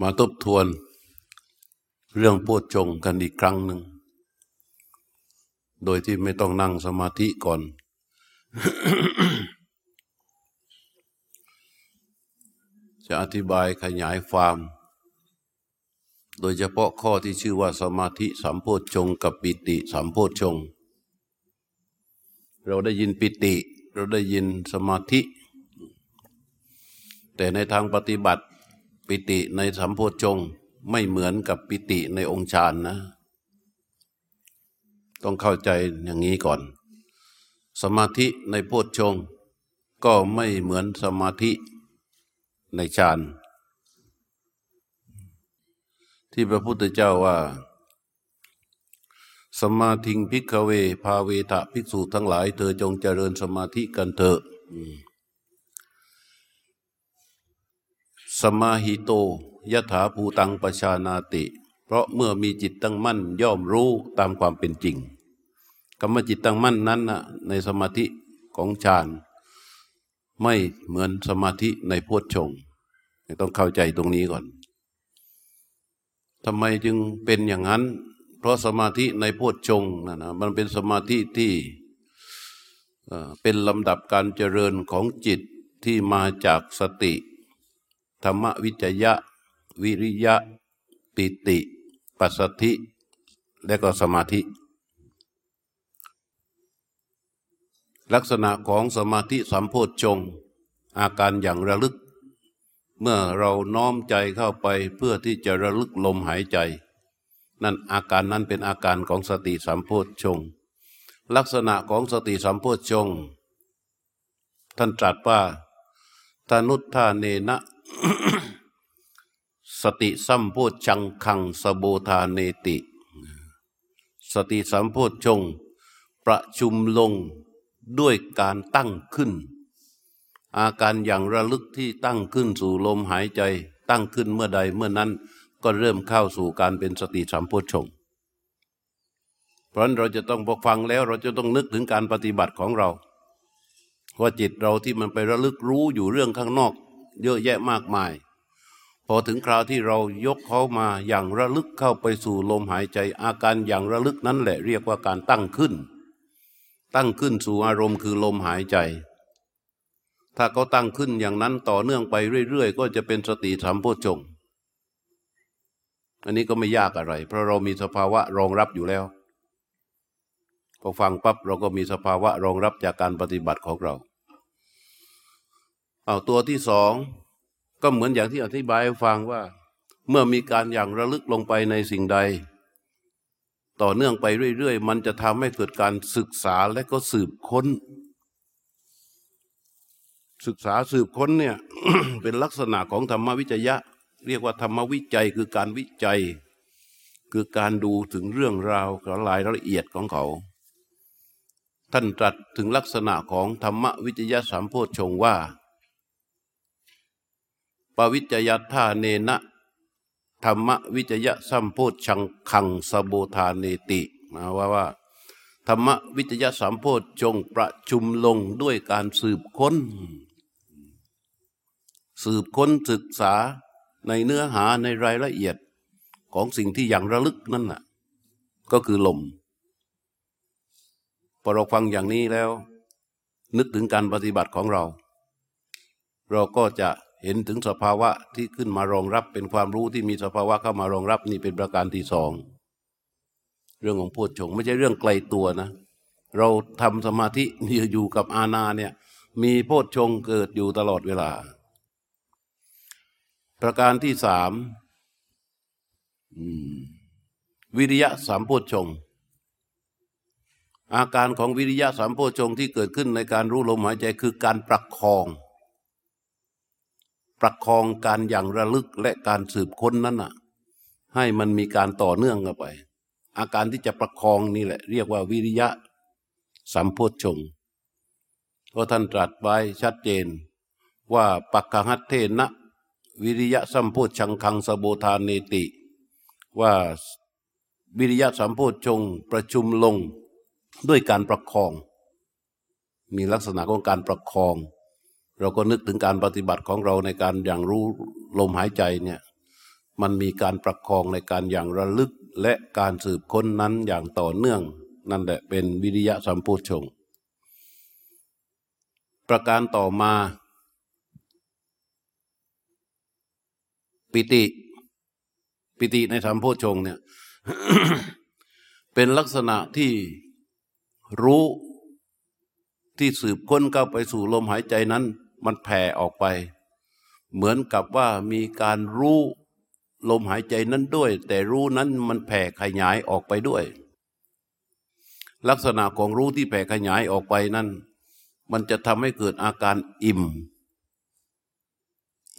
มาทบทวน เรื่องโพชฌงกันอีกครั้งหนึ่ง โดยที่ไม่ต้องนั่งสมาธิก่อน จะอธิบายขยายความโดยเฉพาะข้อที่ชื่อว่าสมาธิสัมโพชฌงกับปิติสัมโพชฌงเราได้ยินปิติ เราได้ยินสมาธิ แต่ในทางปฏิบัติ ปิติในสัมโพชงไม่เหมือนกับปิติในองค์ฌานนะ ต้องเข้าใจอย่างนี้ก่อน สมาธิในโพชงก็ไม่เหมือนสมาธิในฌานที่พระพุทธเจ้าว่าสมาธิงพิกเว ภาเวทะภิกษุทั้งหลาย เธอจงเจริญสมาธิกันเถอะ สมาหิโตยถาภูตังปชานาติ เพราะเมื่อมีจิตตั้งมั่นย่อมรู้ตามความเป็นจริงคำว่าจิตตั้งมั่นนั้นนะในสมาธิของฌานไม่เหมือนสมาธิในโพชงต้องเข้าใจตรงนี้ก่อนทำไมจึงเป็นอย่างนั้น เพราะสมาธิในโพชงนะนะมันเป็นสมาธิที่เป็นลำดับการเจริญของจิตที่มาจากสติ ธรรมวิจยะ วิริยะ ปิติ ปัสสธิ และก็สมาธิ ลักษณะของสมาธิสัมโพชฌงอาการอย่างระลึก เมื่อเราน้อมใจเข้าไปเพื่อที่จะระลึกลมหายใจ นั่นอาการนั้นเป็นอาการของสติสัมโพชฌงลักษณะของสติสัมโพชฌงท่านตรัสว่าทานุทาเนนะ สติสัมโพชังคังสโบธาเนติ สติสัมโพชง ประชุมลงด้วยการตั้งขึ้น อาการอย่างระลึกที่ตั้งขึ้นสู่ลมหายใจ ตั้งขึ้นเมื่อใดเมื่อนั้นก็เริ่มเข้าสู่การเป็นสติสัมโพชง เพราะนั้นเราจะต้องพอฟังแล้วเราจะต้องนึกถึงการปฏิบัติของเราว่าจิตเราที่มันไประลึกรู้อยู่เรื่องข้างนอก เยอะแยะมากมาย พอถึงคราวที่เรายกเขามาอย่างระลึกเข้าไปสู่ลมหายใจ อาการอย่างระลึกนั้นแหละเรียกว่าการตั้งขึ้น ตั้งขึ้นสู่อารมณ์คือลมหายใจ ถ้าเขาตั้งขึ้นอย่างนั้นต่อเนื่องไปเรื่อย ๆ ก็จะเป็นสติสัมโพชงอันนี้ก็ไม่ยากอะไร เพราะเรามีสภาวะรองรับอยู่แล้วพอฟังปั๊บเราก็มีสภาวะรองรับจากการปฏิบัติของเรา เอาตัวที่สองก็เหมือนอย่างที่อธิบายให้ฟังว่า เมื่อมีการอย่างระลึกลงไปในสิ่งใด ต่อเนื่องไปเรื่อยๆ มันจะทำให้เกิดการศึกษาและก็สืบค้น ศึกษาสืบค้นเนี่ยเป็นลักษณะของธรรมวิจยะ เรียกว่าธรรมวิจัยคือการวิจัย คือการดูถึงเรื่องราวกับรายละเอียดของเขา ท่านตรัสถึงลักษณะของธรรมวิจยะสามโพชฌงว่า ปวิจยธาเนนะธรรมวิจยะสัมโพชังคังสโบธาเนติมาว่าว่า ธรรมวิจยะสัมโพชงประชุมลงด้วยการสืบค้น สืบค้นศึกษาในเนื้อหาในรายละเอียดของสิ่งที่อย่างระลึกนั่นน่ะก็คือลมพอเราฟังอย่างนี้แล้ว นึกถึงการปฏิบัติของเรา เราก็จะ เห็นถึงสภาวะที่ขึ้นมารองรับเป็นความรู้ที่มีสภาวะเข้ามารองรับนี่เป็นประการที่สองเรื่องของพูดชงไม่ใช่เรื่องไกลตัวนะ เราทำสมาธิอยู่กับอาณาเนี่ยมีโพชฌงเกิดอยู่ตลอดเวลา ประการที่สามวิริยะสามโพชฌงอาการของวิริยะสามโพชฌงที่เกิดขึ้นในการรู้ลมหายใจคือการประคอง ประคองการอย่างระลึกและการสืบค้นนั้นน่ะ ให้มันมีการต่อเนื่องกันไป อาการที่จะประคองนี่แหละ เรียกว่าวิริยะสัมโพชงเพราะท่านตรัสไว้ชัดเจน ว่าปักขัตเทนะ วิริยะสัมโพชังคังสโบธานเนติ ว่าวิริยะสัมโพชงประชุมลงด้วยการประคอง มีลักษณะของการประคอง เราก็นึกถึงการปฏิบัติของเราในการอย่างรู้ลมหายใจเนี่ยมันมีการประคองในการอย่างระลึกและการสืบค้นนั้นอย่างต่อเนื่อง นั่นแหละเป็นวิริยะสัมโพชง ประการต่อมา ปิติ ปิติในสัมโพชงเนี่ยเป็นลักษณะที่รู้ที่สืบค้นเข้าไปสู่ลมหายใจนั้น มันแผ่ออกไป เหมือนกับว่ามีการรู้ลมหายใจนั้นด้วย แต่รู้นั้นมันแผ่ขยายออกไปด้วย ลักษณะของรู้ที่แผ่ขยายออกไปนั้น มันจะทำให้เกิดอาการอิ่ม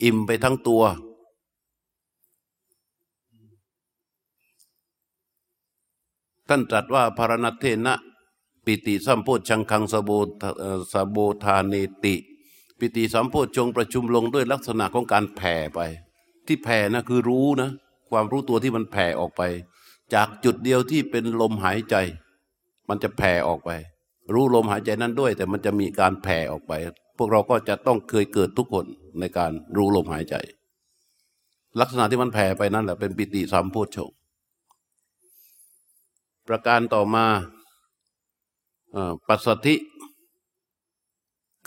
อิ่มไปทั้งตัวท่านตรัสว่าพารณเทนะ ปิติสัมโพชังคังสโบสโบธาเนติ ปิติสัมโพชงประชุมลงด้วยลักษณะของการแผ่ไป ที่แผ่นะคือรู้นะ ความรู้ตัวที่มันแผ่ออกไป จากจุดเดียวที่เป็นลมหายใจ มันจะแผ่ออกไป รู้ลมหายใจนั้นด้วย แต่มันจะมีการแผ่ออกไป พวกเราก็จะต้องเคยเกิดทุกคนในการรู้ลมหายใจ ลักษณะที่มันแผ่ไปนั่นแหละเป็นปิติสัมโพชงประการต่อมาปัสสธิ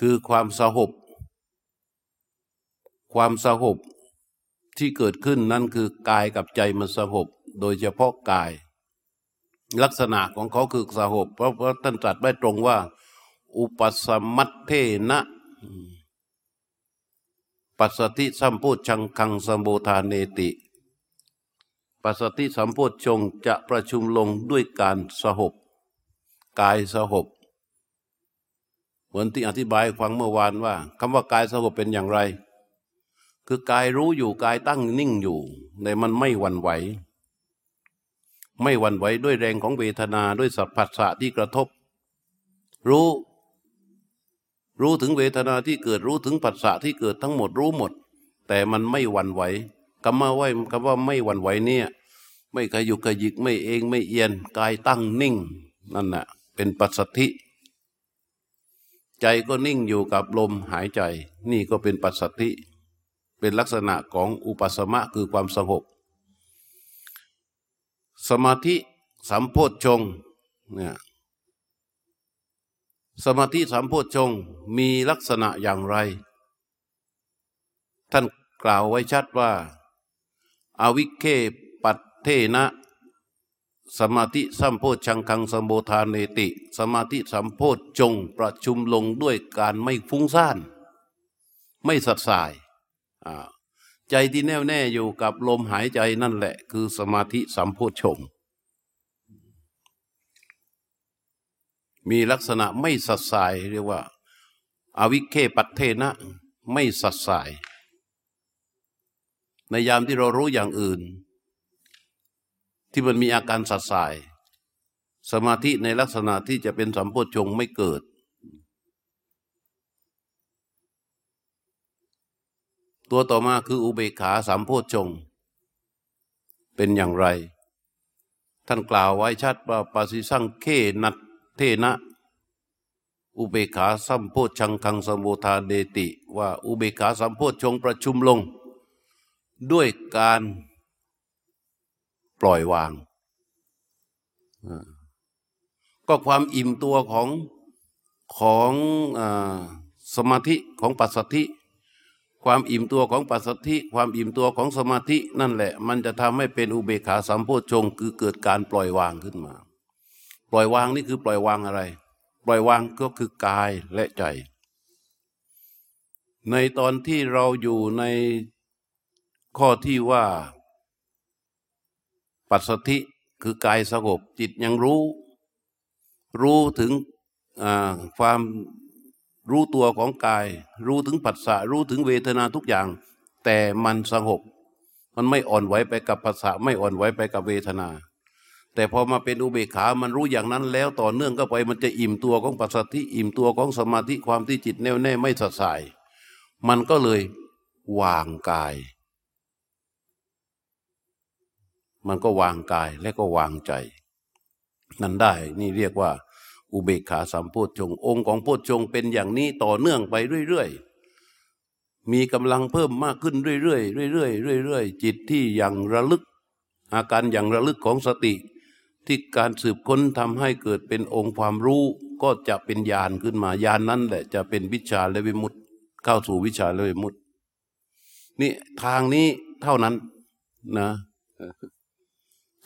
คือความสหบ ความสหบที่เกิดขึ้นนั่นคือกายกับใจมันสหบ โดยเฉพาะกาย ลักษณะของเขาคือสหบ เพราะเพราะท่านตรัสไว้ตรงว่า อุปสมัตเทนะปัสสติสัมโพชังคังสัมโบธาเนติปัสสติสัมโพชงจะประชุมลงด้วยการสหบ กายสหบ เหมือนที่อธิบายฟังเมื่อวานว่าคำว่ากายสหบเป็นอย่างไร คือกายรู้อยู่กายตั้งนิ่งอยู่แต่มันไม่หวั่นไหว ไม่หวั่นไหวด้วยแรงของเวทนาด้วยสัพพัสสะที่กระทบ รู้ รู้ถึงเวทนาที่เกิดรู้ถึงปัสสะที่เกิดทั้งหมดรู้หมด แต่มันไม่หวั่นไหวคำว่าไว้คำว่าไม่หวั่นไหวเนี่ย ไม่ขยุกขยิกไม่เองไม่เอียนกายตั้งนิ่ง นั่นแหละเป็นปัสสธิ ใจก็นิ่งอยู่กับลมหายใจ นี่ก็เป็นปัสสธิเป็นลักษณะของอุปสมะคือความสงบสมาธิสัมโพชงเนี่ยสมาธิสัมโพชงมีลักษณะอย่างไร ท่านกล่าวไว้ชัดว่าอาวิเคปัตเทนะ สมาธิสัมโพชังคังสมโบธานเนติ สมาธิสัมโพชจงประชุมลงด้วยการไม่ฟุ้งซ่าน ไม่สัดสาย ใจที่แน่วแน่อยู่กับลมหายใจนั่นแหละ คือสมาธิสัมโพชงมีลักษณะไม่สัดสายเรียกว่าอาวิเคปัตเทนะ ไม่สัดสาย ในยามที่เรารู้อย่างอื่น ที่มันมีอาการสัดสาย สมาธิในลักษณะที่จะเป็นสัมโพชงไม่เกิด ตัวต่อมาคืออุเบกขาสัมโพชงเป็นอย่างไร ท่านกล่าวไว้ชัดว่าปาสิสังเคนัตเทนะอุเบกขาสัมโพชังคังสมุทาเดติ ว่าอุเบกขาสัมโพชงประชุมลง ด้วยการ ปล่อยวางก็ความอิ่มตัวของของอสมาธิของปัสสธิความอิ่มตัวของปัสสธิความอิ่มตัวของสมาธินั่นแหละ มันจะทำให้เป็นอุเบกขาสัมโพชงคือเกิดการปล่อยวางขึ้นมา ปล่อยวางนี่คือปล่อยวางอะไร ปล่อยวางก็คือกายและใจ ในตอนที่เราอยู่ในข้อที่ว่า ปัสสธิคือกายสงบจิตยังรู้ รู้ถึงความรู้ตัวของกาย รู้ถึงปัสสะรู้ถึงเวทนาทุกอย่าง แต่มันสงบมันไม่อ่อนไหวไปกับปัสสะไม่อ่อนไหวไปกับเวทนา แต่พอมาเป็นอุเบกขามันรู้อย่างนั้นแล้วต่อเนื่องก็ไปมันจะอิ่มตัวของปัสสธิอิ่มตัวของสมาธิความที่จิตแน่วแน่ไม่สัดสาย มันก็เลยวางกาย มันก็วางกายและก็วางใจ นั่นได้นี่เรียกว่า อุเบกขาสัมโพชฌงองค์ของโพชฌงเป็นอย่างนี้ต่อเนื่องไปเรื่อยๆ มีกำลังเพิ่มมากขึ้นเรื่อยๆเรื่อยๆเรื่อยๆจิตที่อย่างระลึก อาการอย่างระลึกของสติ ที่การสืบค้นทำให้เกิดเป็นองค์ความรู้ก็จะเป็นญาณขึ้นมาญาณนนั้นแหละจะเป็นวิชาและวิมุตติเข้าสู่วิชาและวิมุตตินี่ทางนี้เท่านั้นนะ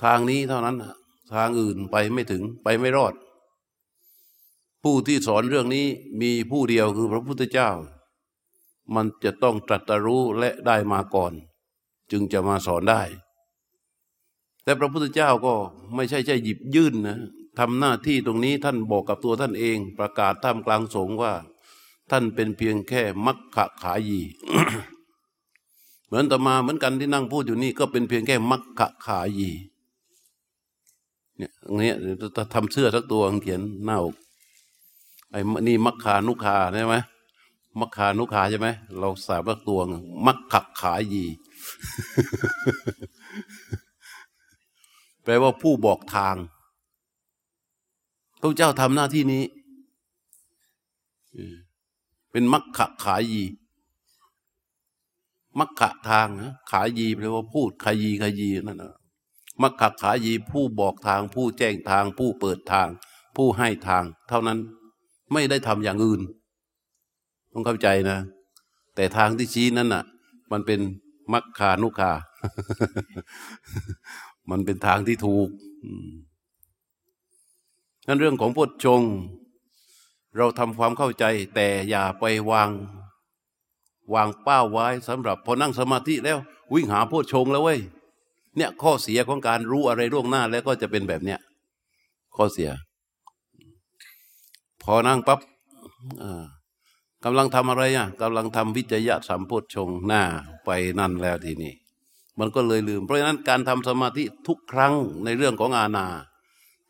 ทางนี้เท่านั้นทางอื่นไปไม่ถึงไปไม่รอด ผู้ที่สอนเรื่องนี้มีผู้เดียวคือพระพุทธเจ้า มันจะต้องตรัสรู้และได้มาก่อน จึงจะมาสอนได้ แต่พระพุทธเจ้าก็ไม่ใช่ใช่หยิบยื่นนะทำหน้าที่ตรงนี้ท่านบอกกับตัวท่านเอง ประกาศท่ามกลางสงฆ์ว่า ท่านเป็นเพียงแค่มักขะขายี เหมือนตมาเหมือนกันที่นั่งพูดอยู่นี่ก็เป็นเพียงแค่มักขะขายี เนี่ยเนี้ยจะทำเสื้อสักตัวเขียนหน้าอกไอ้นี่มักขานุขาใช่ไหมมักขานุขาใช่ไหมเราสาบสักตัวมักขะขายี แปลว่าผู้บอกทางพระเจ้าทำหน้าที่นี้ เป็นมักขะขายี มักขะทางนะขายีแปลว่าพูดขายีขายีนั่นนะ มักขขายีผู้บอกทาง ผู้แจ้งทาง ผู้เปิดทาง ผู้ให้ทาง เท่านั้นไม่ได้ทำอย่างอื่น ต้องเข้าใจนะ แต่ทางที่ชี้นั้นน่ะ มันเป็นมักขานุขามันเป็นทางที่ถูกนั่นเรื่องของพุทธชง เราทำความเข้าใจ แต่อย่าไปวาง วางเป้าไว้สำหรับ พอนั่งสมาธิแล้ว วิ่งหาโพชงแล้วเว้ย เนี่ยข้อเสียของการรู้อะไรล่วงหน้าแล้วก็จะเป็นแบบเนี้ยข้อเสีย พอนั่งปับ๊บกำลังทำอะไรอะกำลังทำวิจยะสัมโพชงหน้าไปนั่นแล้วทีนี้มันก็เลยลืม เพราะฉะนั้นการทำสมาธิทุกครั้งในเรื่องของอาณา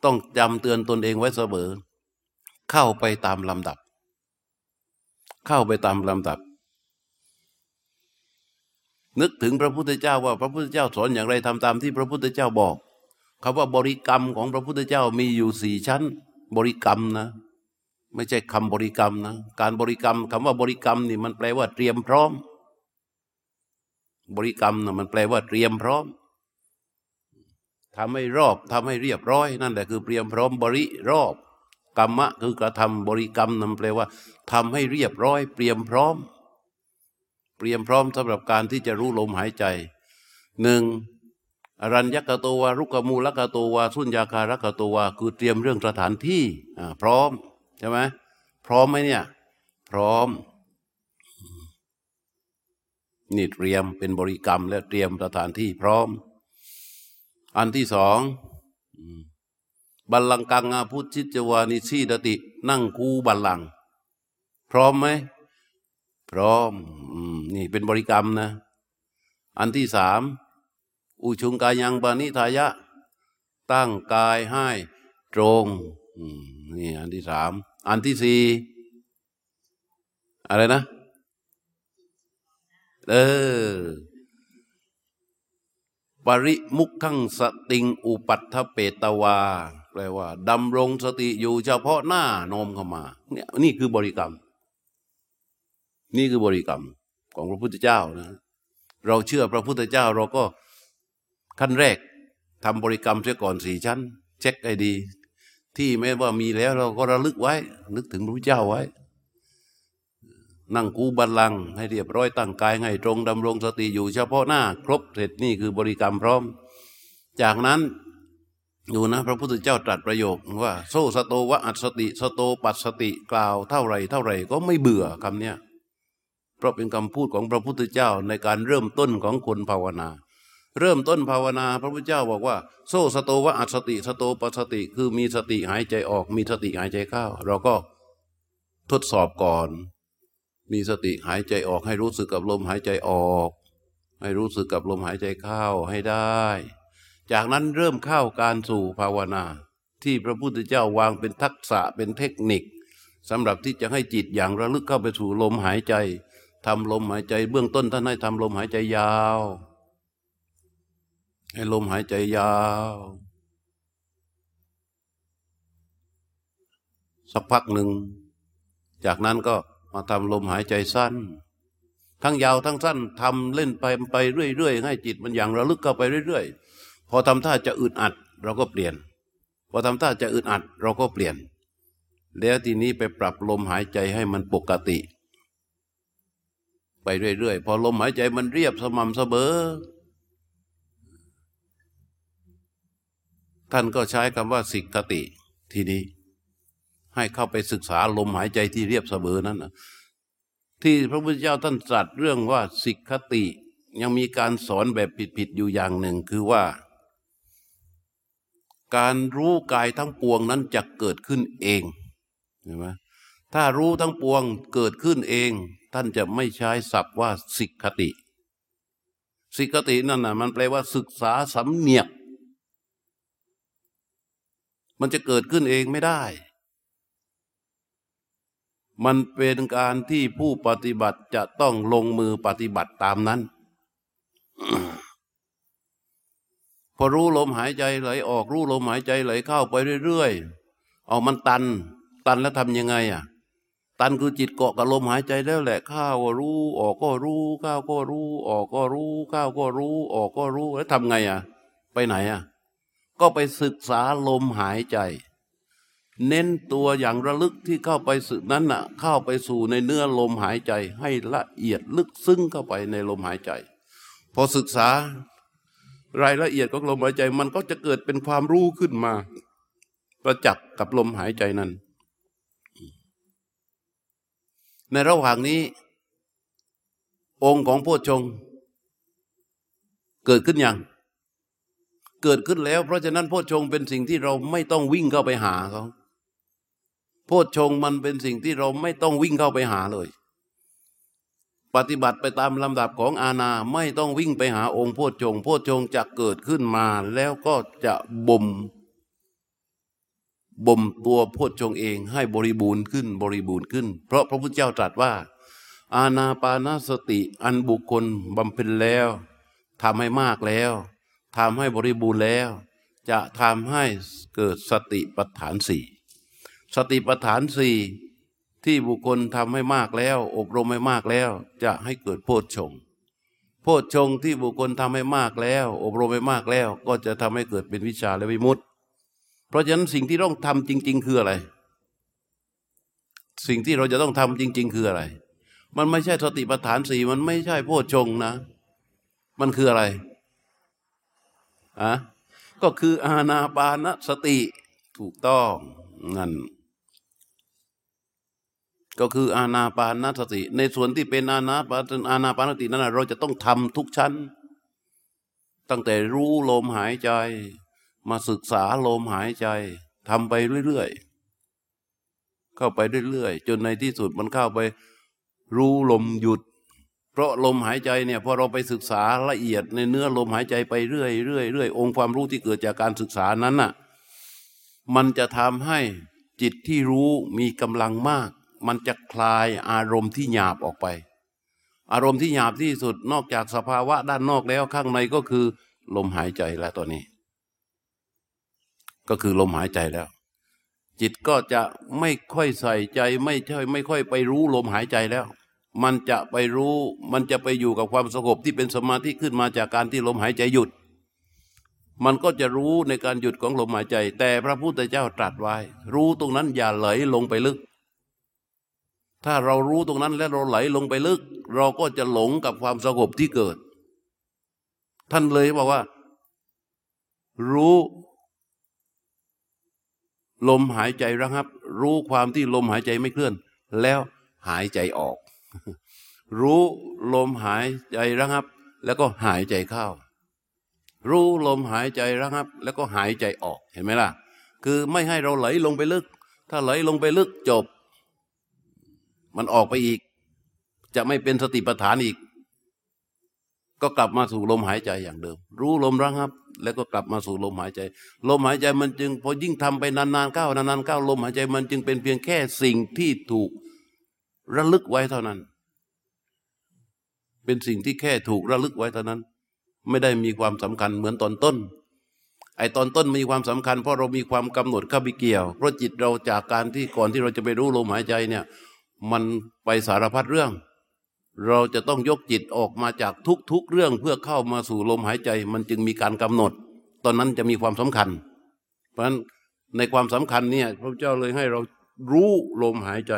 ต้องจำเตือนตนเองไว้เสมอ เข้าไปตามลำดับ เข้าไปตามลำดับ นึกถึงพระพุทธเจ้าว่าพระพุทธเจ้าสอนอย่างไรทำตามที่พระพุทธเจ้าบอกคำว่าบริกรรมของพระพุทธเจ้ามีอยู่สี่ชั้น บริกรรมนะ ไม่ใช่คำบริกรรมนะการบริกรรมคำว่าบริกรรมนี่มันแปลว่าเตรียมพร้อม บริกรรมนะมันแปลว่าเตรียมพร้อมทำให้รอบทำให้เรียบร้อย นั่นแหละคือเตรียมพร้อมบริรอบกรรมะคือกระทำบริกรรมนั่นแปลว่าทำให้เรียบร้อย เตรียมพร้อม เตรียมพร้อมสำหรับการที่จะรู้ลมหายใจหนึ่งอรัญญกตวารุกมูลกตวาสุญญาคารกตวาคือเตรียมเรื่องสถานที่พร้อมใช่ไหมพร้อมไหมเนี่ย พร้อมนี่เตรียมเป็นบริกรรม และเตรียมสถานที่พร้อม อันที่สองบัลลังกังอาพุทธิจวานิชีดติ นั่งคูบัลลัง พร้อมไหม พร้อมนี่เป็นบริกรรมนะ อันที่สามอุชุงกายังปานิทายะ ตั้งกายให้ตรงนี่อันที่สามอันที่สี่อะไรนะ เออ ปริมุขขังสติง อุปัฏฐเปตวา แปลว่าดำรงสติอยู่เฉพาะหน้าโนมเข้ามา เนี่ยนี่คือบริกรรม นี่คือบริกรรมของพระพุทธเจ้านะ เราเชื่อพระพุทธเจ้าเราก็ขั้นแรกทำบริกรรมเสียก่อนสี่ชั้น เช็คให้ดี ที่แม้ว่ามีแล้วเราก็ระลึกไว้ นึกถึงพระพุทธเจ้าไว้ นั่งกูบัลลังให้เรียบร้อยตั้งกายให้ตรงดำรงสติอยู่เฉพาะหน้า ครบเสร็จนี่คือบริกรรมพร้อม จากนั้นอยู่นะพระพุทธเจ้าตรัสประโยคว่า โซสโตวะอัสติ สโตปัสสติกล่าวเท่าไรเท่าไรก็ไม่เบื่อคำเนี้ย เพราะเป็นคำพูดของพระพุทธเจ้าในการเริ่มต้นของคนภาวนา เริ่มต้นภาวนา พระพุทธเจ้าบอกว่า โซสโตวะอัสติสโตปัสติ คือมีสติหายใจออก มีสติหายใจเข้า เราก็ทดสอบก่อน มีสติหายใจออกให้รู้สึกกับลมหายใจออก ให้รู้สึกกับลมหายใจเข้าให้ได้ จากนั้นเริ่มเข้าการสู่ภาวนา ที่พระพุทธเจ้าวางเป็นทักษะเป็นเทคนิคสำหรับที่จะให้จิตอย่างระลึกเข้าไปสู่ลมหายใจ ทำลมหายใจเบื้องต้นท่านให้ทำลมหายใจยาว ให้ลมหายใจยาว สักพักหนึ่ง จากนั้นก็มาทำลมหายใจสั้น ทั้งยาวทั้งสั้นทำเล่นไปไปเรื่อยๆให้จิตมันอย่างระลึกเข้าไปเรื่อยๆ พอทำท่าจะอึดอัดเราก็เปลี่ยน พอทำท่าจะอึดอัดเราก็เปลี่ยน แล้วทีนี้ไปปรับลมหายใจให้มันปกติ ไปเรื่อยๆ พอลมหายใจมันเรียบสม่ำเสมอ ท่านก็ใช้คำว่าสิกขติทีนี้ ให้เข้าไปศึกษาลมหายใจที่เรียบเสมอนั้นนะที่พระพุทธเจ้าท่านตรัสเรื่องว่าสิกขติ ยังมีการสอนแบบผิดๆอยู่อย่างหนึ่งคือว่า การรู้กายทั้งปวงนั้นจะเกิดขึ้นเองเห็นไหมถ้ารู้ทั้งปวงเกิดขึ้นเอง ท่านจะไม่ใช้ศัพท์ว่าสิกขติ สิกขตินั่นนะมันแปลว่าศึกษาสำเนียก มันจะเกิดขึ้นเองไม่ได้ มันเป็นการที่ผู้ปฏิบัติจะต้องลงมือปฏิบัติตามนั้น พอรู้ลมหายใจไหลออกรู้ลมหายใจไหลเข้าไปเรื่อยๆ เอามันตัน ตันแล้วทำยังไงอะ ตันคือจิตเกาะกับลมหายใจแล้วแหละข้าวก็รู้ออกก็รู้ข้าวก็รู้ออกก็รู้ข้าวก็รู้ออกก็รู้แล้วทำไงอะ ไปไหนอะ ก็ไปศึกษาลมหายใจ เน้นตัวอย่างระลึกที่เข้าไปสึกนั้นน่ะ เข้าไปสู่ในเนื้อลมหายใจ ให้ละเอียดลึกซึ้งเข้าไปในลมหายใจ พอศึกษารายละเอียดของลมหายใจมันก็จะเกิดเป็นความรู้ขึ้นมา ประจักษ์กับลมหายใจนั้น ในระหว่างนี้ องค์ของโพชงเกิดขึ้นยังเกิดขึ้นแล้ว เพราะฉะนั้นโพชงเป็นสิ่งที่เราไม่ต้องวิ่งเข้าไปหาเขาโพชงมันเป็นสิ่งที่เราไม่ต้องวิ่งเข้าไปหาเลย ปฏิบัติไปตามลำดับของอาณาไม่ต้องวิ่งไปหาองค์โพชงโพชงจะเกิดขึ้นมาแล้วก็จะบ่ม บ่มตัวโพชงเองให้บริบูรณ์ขึ้นบริบูรณ์ขึ้น เพราะพระพุทธเจ้าตรัสว่า อาณาปานาสติอันบุคคลบำเพ็ญแล้วทำให้มากแล้วทำให้บริบูรณ์แล้ว จะทำให้เกิดสติปัฏฐานสี่สติปัฏฐานสี่ที่บุคคลทำให้มากแล้ว อบรมให้มากแล้ว จะให้เกิดโพชฌงโพชฌงที่บุคคลทำให้มากแล้ว อบรมให้มากแล้ว ก็จะทำให้เกิดเป็นวิชาและวิมุตติ เพราะฉะนั้นสิ่งที่ต้องทำจริง ๆ คืออะไร สิ่งที่เราจะต้องทำจริง ๆ คืออะไร มันไม่ใช่สติปัฏฐานสี่มันไม่ใช่โพชฌงนะ มันคืออะไรอะก็คืออาณาปานสติถูกต้องนั่นก็คืออาณาปานสติ ในส่วนที่เป็นอาณาปานอาณาปานสตินั้นเราจะต้องทำทุกชั้น ตั้งแต่รู้ลมหายใจ มาศึกษาลมหายใจทำไปเรื่อยๆเข้าไปเรื่อยๆจนในที่สุดมันเข้าไปรู้ลมหยุด เพราะลมหายใจเนี่ยพอเราไปศึกษาละเอียดในเนื้อลมหายใจไปเรื่อยเรื่อยเรื่อยองค์ความรู้ที่เกิดจากการศึกษานั้นน่ะมันจะทำให้จิตที่รู้มีกำลังมาก มันจะคลายอารมณ์ที่หยาบออกไป อารมณ์ที่หยาบที่สุดนอกจากสภาวะด้านนอกแล้วข้างในก็คือ ลมหายใจแล้วตอนนี้ ก็คือลมหายใจแล้ว จิตก็จะไม่ค่อยใส่ใจไม่ใช่ไม่ค่อยไปรู้ลมหายใจแล้ว มันจะไปรู้มันจะไปอยู่กับความสงบที่เป็นสมาธิขึ้นมาจากการที่ลมหายใจหยุด มันก็จะรู้ในการหยุดของลมหายใจ แต่พระพุทธเจ้าตรัสไว้ รู้ตรงนั้นอย่าไหลลงไปลึก ถ้าเรารู้ตรงนั้นแล้วเราไหลลงไปลึก เราก็จะหลงกับความสงบที่เกิด ท่านเลยบอกว่า รู้ ลมหายใจระงับ รู้ความที่ลมหายใจไม่เคลื่อน แล้วหายใจออก รู้ลมหายใจระงับ แล้วก็หายใจเข้า รู้ลมหายใจระงับ แล้วก็หายใจออกเห็นไหมล่ะ คือไม่ให้เราไหลลงไปลึก ถ้าไหลลงไปลึกจบ มันออกไปอีก จะไม่เป็นสติปัฏฐานอีก ก็กลับมาสู่ลมหายใจอย่างเดิม รู้ลมระงับ แล้วก็กลับมาสู่ลมหายใจ ลมหายใจมันจึงพอยิ่งทำไปนานๆก้าวนานๆก้าวลมหายใจมันจึงเป็นเพียงแค่สิ่งที่ถูกระลึกไว้เท่านั้น เป็นสิ่งที่แค่ถูกระลึกไว้เท่านั้น ไม่ได้มีความสำคัญเหมือนตอนต้น ไอตอนต้นมีความสำคัญ เพราะเรามีความกำหนดเข้าไปเกี่ยว เพราะจิตเราจากการที่ก่อนที่เราจะไปรู้ลมหายใจเนี่ย มันไปสารพัดเรื่อง เราจะต้องยกจิตออกมาจากทุกๆเรื่องเพื่อเข้ามาสู่ลมหายใจ มันจึงมีการกำหนด ตอนนั้นจะมีความสำคัญ เพราะฉะนั้นในความสำคัญเนี่ยพระเจ้าเลยให้เรารู้ลมหายใจ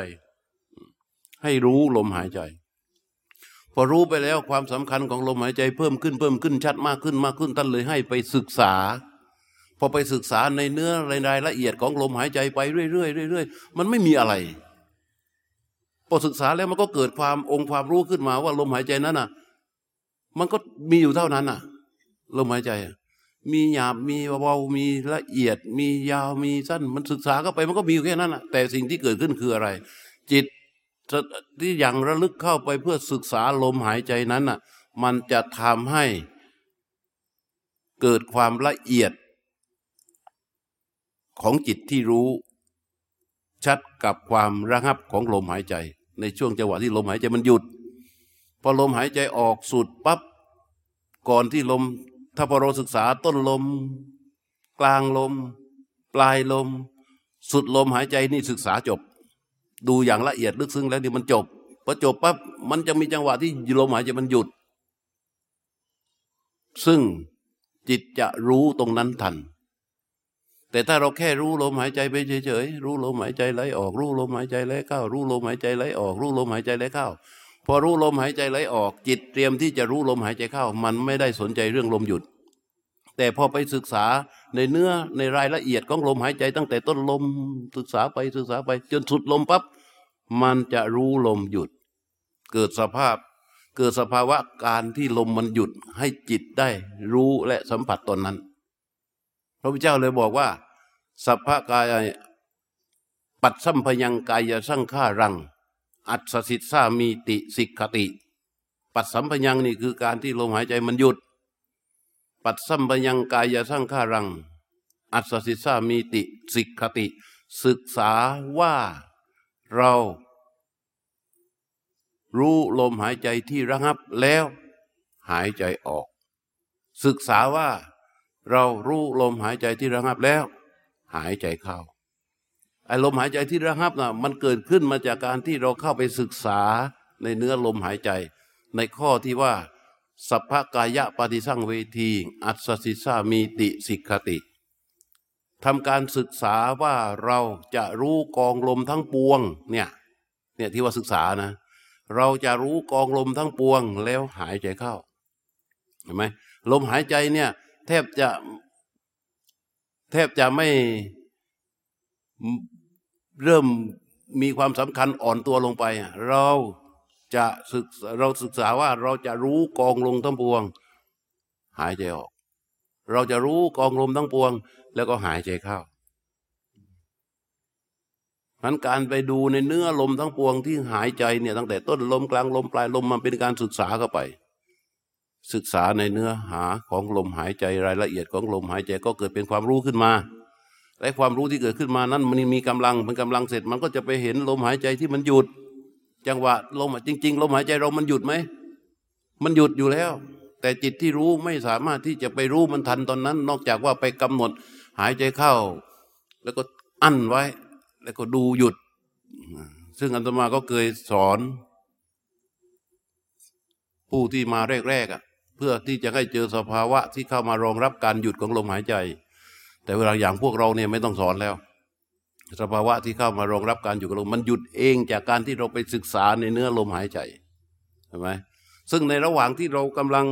ให้รู้ลมหายใจ พอรู้ไปแล้วความสำคัญของลมหายใจเพิ่มขึ้นเพิ่มขึ้นชัดมากขึ้นมากขึ้นท่านเลยให้ไปศึกษา พอไปศึกษาในเนื้อรายละเอียดของลมหายใจไปเรื่อยๆเรื่อยๆมันไม่มีอะไร อศึกษาแล้วมันก็เกิดความองค์ความรู้ขึ้นมาว่าลมหายใจนั้นอะ มันก็มีอยู่เท่านั้นอะ ลมหายใจ มีหยาบมีเบามีละเอียด มียาวมีสั้น มันศึกษาเข้าไปมันก็มีอยู่แค่นั้นอะ แต่สิ่งที่เกิดขึ้นคืออะไร จิตที่อย่างระลึกเข้าไปเพื่อศึกษาลมหายใจนั้นอะ มันจะทำให้เกิดความละเอียดของจิตที่รู้ชัดกับความระงับของลมหายใจ ในช่วงจังหวะที่ลมหายใจมันหยุด พอลมหายใจออกสุดปับ๊บก่อนที่ลม ถ้าพอเราศึกษาต้นลม กลางลม ปลายลม สุดลมหายใจนี่ศึกษาจบ ดูอย่างละเอียดลึกซึ้งแล้วนี่มันจบพอจบปั๊บมันจะมีจังหวะที่ลมหายใจมันหยุด ซึ่งจิตจะรู้ตรงนั้นทัน แต่ถ้าเราแค่รู้ลมหายใจไปเฉยๆ รู้ลมหายใจไหลออก รู้ลมหายใจไหลเข้า รู้ลมหายใจไหลออก รู้ลมหายใจไหลเข้า พอรู้ลมหายใจไหลออก จิตเตรียมที่จะรู้ลมหายใจเข้า มันไม่ได้สนใจเรื่องลมหยุด แต่พอไปศึกษาในเนื้อในรายละเอียดของลมหายใจตั้งแต่ต้นลมศึกษาไปศึกษาไป จนสุดลมปั๊บมันจะรู้ลมหยุด เกิดสภาพ เกิดสภาวะการที่ลมมันหยุดให้จิตได้รู้และสัมผัสตอนนั้น ระพุทธเจ้าเลยบอกว่า สัพพกายปัดสัมพยังกายสังขารัง อัศสิทธามีติสิกขติ ปัดสัมพยังนี่คือการที่ลมหายใจมันหยุด ปัดสัมพยังกายสังขารัง อัศสิทธามีติสิกขติ ศึกษาว่าเรารู้ลมหายใจที่ระงับแล้ว หายใจออก ศึกษาว่า เรารู้ลมหายใจที่ระงับแล้ว หายใจเข้าไอ้ลมหายใจที่ระงับนะมันเกิดขึ้นมาจากการที่เราเข้าไปศึกษาในเนื้อลมหายใจ ในข้อที่ว่า สัพพกายะปฏิสั่งเวทีอัศสิสามีติสิกขติทำการศึกษาว่าเราจะรู้กองลมทั้งปวงเนี่ยเนี่ยที่ว่าศึกษานะ เราจะรู้กองลมทั้งปวงแล้วหายใจเข้าเห็นไหมลมหายใจเนี่ย แทบจะ แทบจะไม่เริ่มมีความสำคัญอ่อนตัวลงไป เราจะศึกเราศึกษาว่าเราจะรู้กองลมทั้งปวง หายใจออก เราจะรู้กองลมทั้งปวง แล้วก็หายใจเข้านั้นการไปดูในเนื้อลมทั้งปวงที่หายใจเนี่ยตั้งแต่ต้นลมกลางลมปลายลมมันเป็นการศึกษาเข้าไป ศึกษาในเนื้อหาของลมหายใจรายละเอียดของลมหายใจก็เกิดเป็นความรู้ขึ้นมาและความรู้ที่เกิดขึ้นมานั้นมันมีกำลังมันกำลังเสร็จ มันก็จะไปเห็นลมหายใจที่มันหยุด จังหวะลมจริง ๆ ลมหายใจเรามันหยุดไหมมันหยุดอยู่แล้ว แต่จิตที่รู้ไม่สามารถที่จะไปรู้มันทันตอนนั้น นอกจากว่าไปกำหนดหายใจเข้า แล้วก็อั้นไว้ แล้วก็ดูหยุด ซึ่งอันตมาก็เคยสอน ผู้ที่มาแรกๆอะ เพื่อที่จะให้เจอสภาวะที่เข้ามารองรับการหยุดของลมหายใจ แต่เวลาอย่างพวกเราเนี่ยไม่ต้องสอนแล้ว สภาวะที่เข้ามารองรับการหยุดของลมมันหยุดเองจากการที่เราไปศึกษาในเนื้อลมหายใจใช่ไหมซึ่งในระหว่างที่เรากำลัง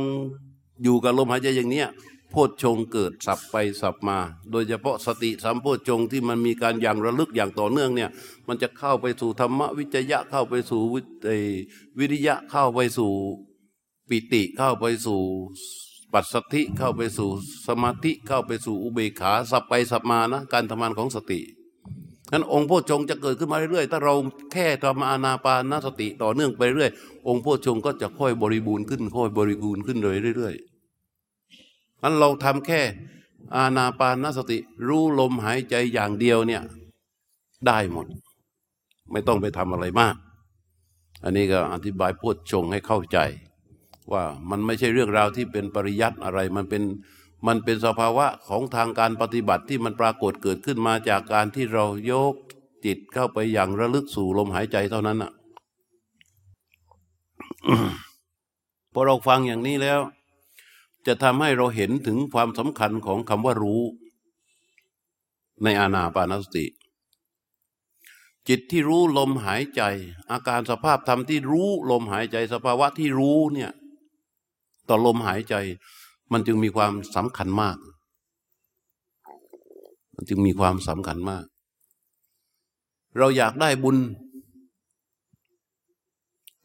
อยู่กับลมหายใจอย่างเนี้ยโพชฌงเกิดสับไปสับมา โดยเฉพาะสติสัมโพชฌงที่มันมีการอย่างระลึกอย่างต่อเนื่องเนี่ย มันจะเข้าไปสู่ธรรมวิจยะเข้าไปสู่วิริยะเข้าไปสู่ ปิติเข้าไปสู่ปัสสธิเข้าไปสู่สมาธิเข้าไปสู่อุเบกขาสับไปสับมานะการทำงานของสตินั้นองค์โพชงจะเกิดขึ้นมาเรื่อยๆ ถ้าเราแค่ทำอานาปานสติต่อเนื่องไปเรื่อย องค์โพชงก็จะค่อยบริบูรณ์ขึ้นค่อยบริบูรณ์ขึ้นเลยเรื่อยๆนั้นเราทำแค่อานาปานสติรู้ลมหายใจอย่างเดียวเนี่ยได้หมด ไม่ต้องไปทำอะไรมาก อันนี้ก็อธิบายโพชงให้เข้าใจ ว่ามันไม่ใช่เรื่องราวที่เป็นปริยัติอะไร มันเป็นมันเป็นสภาวะของทางการปฏิบัติที่มันปรากฏเกิดขึ้นมาจากการที่เรายกจิตเข้าไปอย่างระลึกสู่ลมหายใจเท่านั้นน่ะพอเราฟังอย่างนี้แล้ว จะทำให้เราเห็นถึงความสำคัญของคำว่ารู้ ในอานาปานสติ จิตที่รู้ลมหายใจ อาการสภาพธรรมที่รู้ลมหายใจ สภาวะที่รู้เนี่ย ต่อลมหายใจ มันจึงมีความสำคัญมาก มันจึงมีความสำคัญมาก เราอยากได้บุญ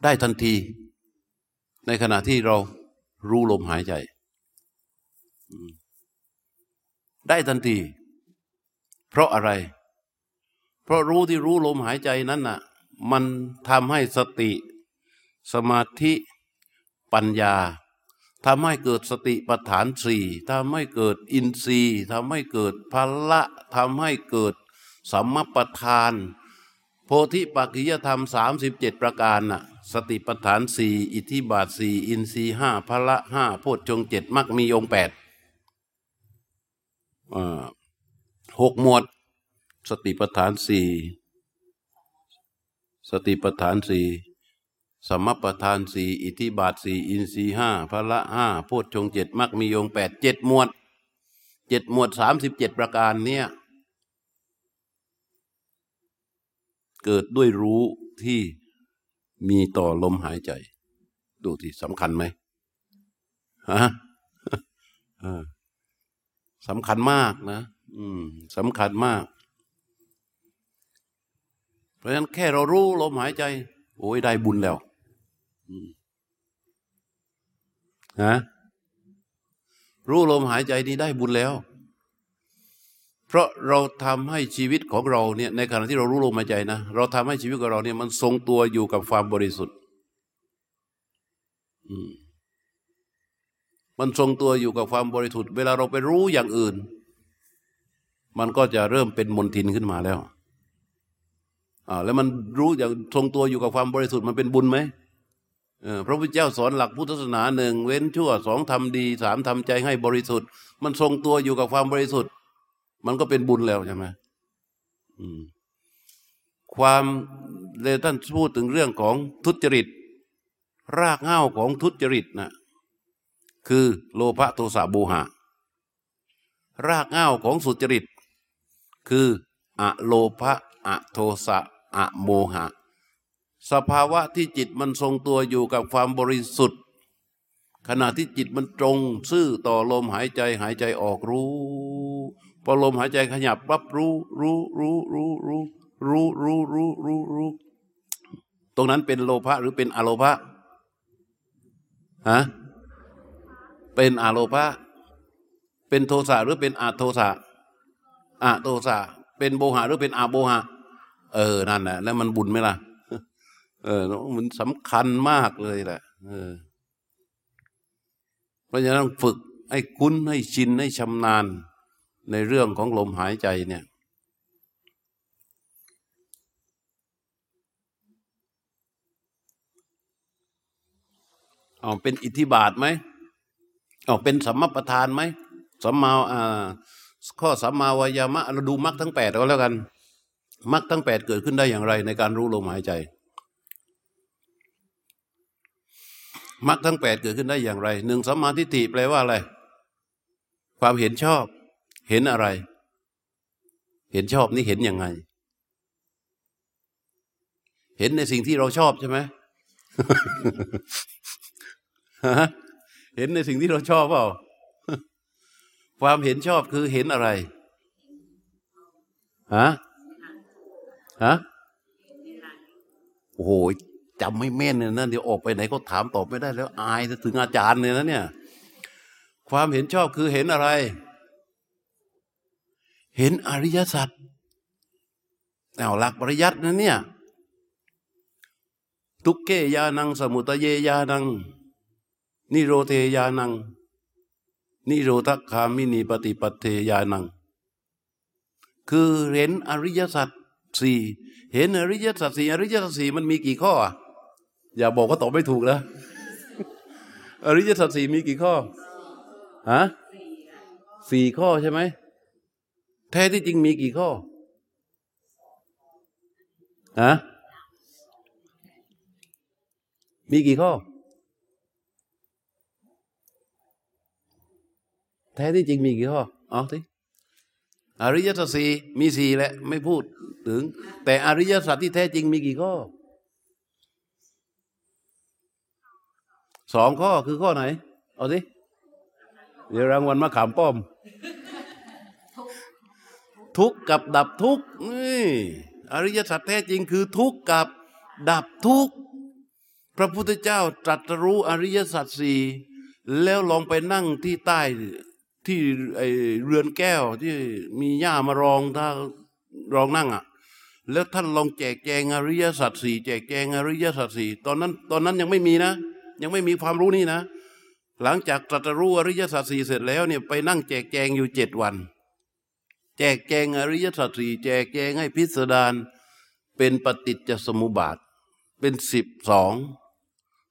ได้ทันที ในขณะที่เรารู้ลมหายใจ ได้ทันที เพราะอะไร เพราะรู้ที่รู้ลมหายใจนั้นน่ะ มันทำให้สติ สมาธิ ปัญญา ทำให้เกิดสติปัฏฐานสี่ทำให้เกิดอินทรีย์ทำให้เกิดพละทำให้เกิดสัมมปทาน โพธิปัจจยธรรมสามสิบเจ็ดประการน่ะสติปัฏฐานสี่อิทธิบาทสี่อินทรีย์ห้าพละห้าโพชฌงเจ็ดมักมีองแปดหกหมวด สติปัฏฐานสี่สติปัฏฐานสี่ สมปทานสี่อิทธิบาทสี่อินทรีห้าพละห้าโพชฌงเจ็ดมักมีองแปดเจ็ดหมวดเจ็ดหมวดสามสิบเจ็ดประการเนี่ยเกิดด้วยรู้ที่มีต่อลมหายใจ ดูที่สำคัญไหมฮะสำคัญมากนะสำคัญมาก เพราะฉะนั้นแค่เรารู้ลมหายใจ โอ้ยได้บุญแล้ว ฮะรู้ลมหายใจนี้ได้บุญแล้ว เพราะเราทำให้ชีวิตของเราเนี่ยในขณะที่เรารู้ลมหายใจนะเราทำให้ชีวิตของเราเนี่ยมันทรงตัวอยู่กับความบริสุทธิ์มันทรงตัวอยู่กับความบริสุทธิ์เวลาเราไปรู้อย่างอื่น มันก็จะเริ่มเป็นมนทินขึ้นมาแล้วอ่าแล้วมันรู้อย่างทรงตัวอยู่กับความบริสุทธิ์มันเป็นบุญไหม พระพุทธเจ้าสอนหลักพุทธศาสนาหนึ่งเว้นชั่วสองทำดีสามทำใจให้บริสุทธิ์ มันทรงตัวอยู่กับความบริสุทธิ์ มันก็เป็นบุญแล้วใช่ไหมความเลยท่านพูดถึงเรื่องของทุจริต รากเหง้าของทุจริตนะคือโลภะโทสะโมหะ รากเหง้าของสุจริต คือ อโลภะอโทสะอโมหะ สภาวะที่จิตมันทรงตัวอยู่กับความบริสุทธิ์ ขณะที่จิตมันตรงซื่อต่อลมหายใจหายใจออกรู้ พอลมหายใจขยับปั๊บรู้รู้รู้รู้รู้รู้รู้รู้รู้รู้ตรงนั้นเป็นโลภะหรือเป็นอโลภะฮะเป็นอโลภะเป็นโทสะหรือเป็นอาโทสะอาโทสะเป็นโบหะหรือเป็นอาโบหะ เออนั่นแหละแล้วมันบุญไหมล่ะ เออ มันสำคัญมากเลยแหละเออเพราะฉะนั้นฝึกให้คุ้นให้ชินให้ชำนาญในเรื่องของลมหายใจเนี่ย เอาเป็นอิทธิบาทไหมเอาเป็นสัมมาประธานไหมสัมมาอ่าข้อสัมมาวายามะเราดูมรรคทั้งแปดก็แล้วกันมรรคทั้งแปดเกิดขึ้นได้อย่างไรในการรู้ลมหายใจ มรรคทั้งแปดเกิดขึ้นได้อย่างไรหนึ่งสัมมาทิฏฐิแปลว่าอะไร ความเห็นชอบ เห็นอะไร เห็นชอบนี่เห็นยังไง เห็นในสิ่งที่เราชอบใช่ไหมเห็นในสิ่งที่เราชอบเปล่า ความเห็นชอบคือเห็นอะไรฮะฮะโอ้โห จำไม่แม่นเนี่ยนะเดี๋ยวออกไปไหนก็ถามตอบไม่ได้แล้ว อายถึงอาจารย์เลยนะเนี่ย ความเห็นชอบคือเห็นอะไร เห็นอริยสัจเอาหลักปริยัตินะเนี่ย ทุกเกยานัง สมุตเยยานัง นิโรเทยานัง นิโรธคามินีปฏิปเทยานัง คือเห็นอริยสัจสี่เห็นอริยสัจสี่อริยสัจสี่มันมีกี่ข้ออะ อย่าบอกว่าตอบไม่ถูกนะอริยสัจสี่มีกี่ข้อฮะสี่ข้อใช่ไหมแท้ที่จริงมีกี่ข้อฮะมีกี่ข้อ แท้ที่จริงมีกี่ข้อเอาสิอริยสัจสี่มีสี่แหละ ไม่พูดถึง แต่อริยสัจที่แท้จริงมีกี่ข้อ สองข้อคือข้อไหน เอาสิ เดี๋ยวรางวัลมาขามป้อม ทุกกับดับทุกนี่อริยสัจแท้จริงคือทุกข์กับดับทุกข์พระพุทธเจ้าตรัสรู้อริยสัจสี่แล้วลองไปนั่งที่ใต้ที่ไอเรือนแก้วที่มีหญ้ามารองถ้ารองนั่งอะ แล้วท่านลองแจกแจงอริยสัจสี่แจกแจงอริยสัจสี่ตอนนั้น ตอนนั้นยังไม่มีนะ ยังไม่มีความรู้นี่นะ หลังจากตรัสรู้อริยสัจสี่เสร็จแล้วเนี่ยไปนั่งแจกแจงอยู่เจ็ดวัน แจกแจงอริยสัจสี่แจกแจงให้พิสดารเป็นปฏิจจสมุปบาท เป็นสิบสอง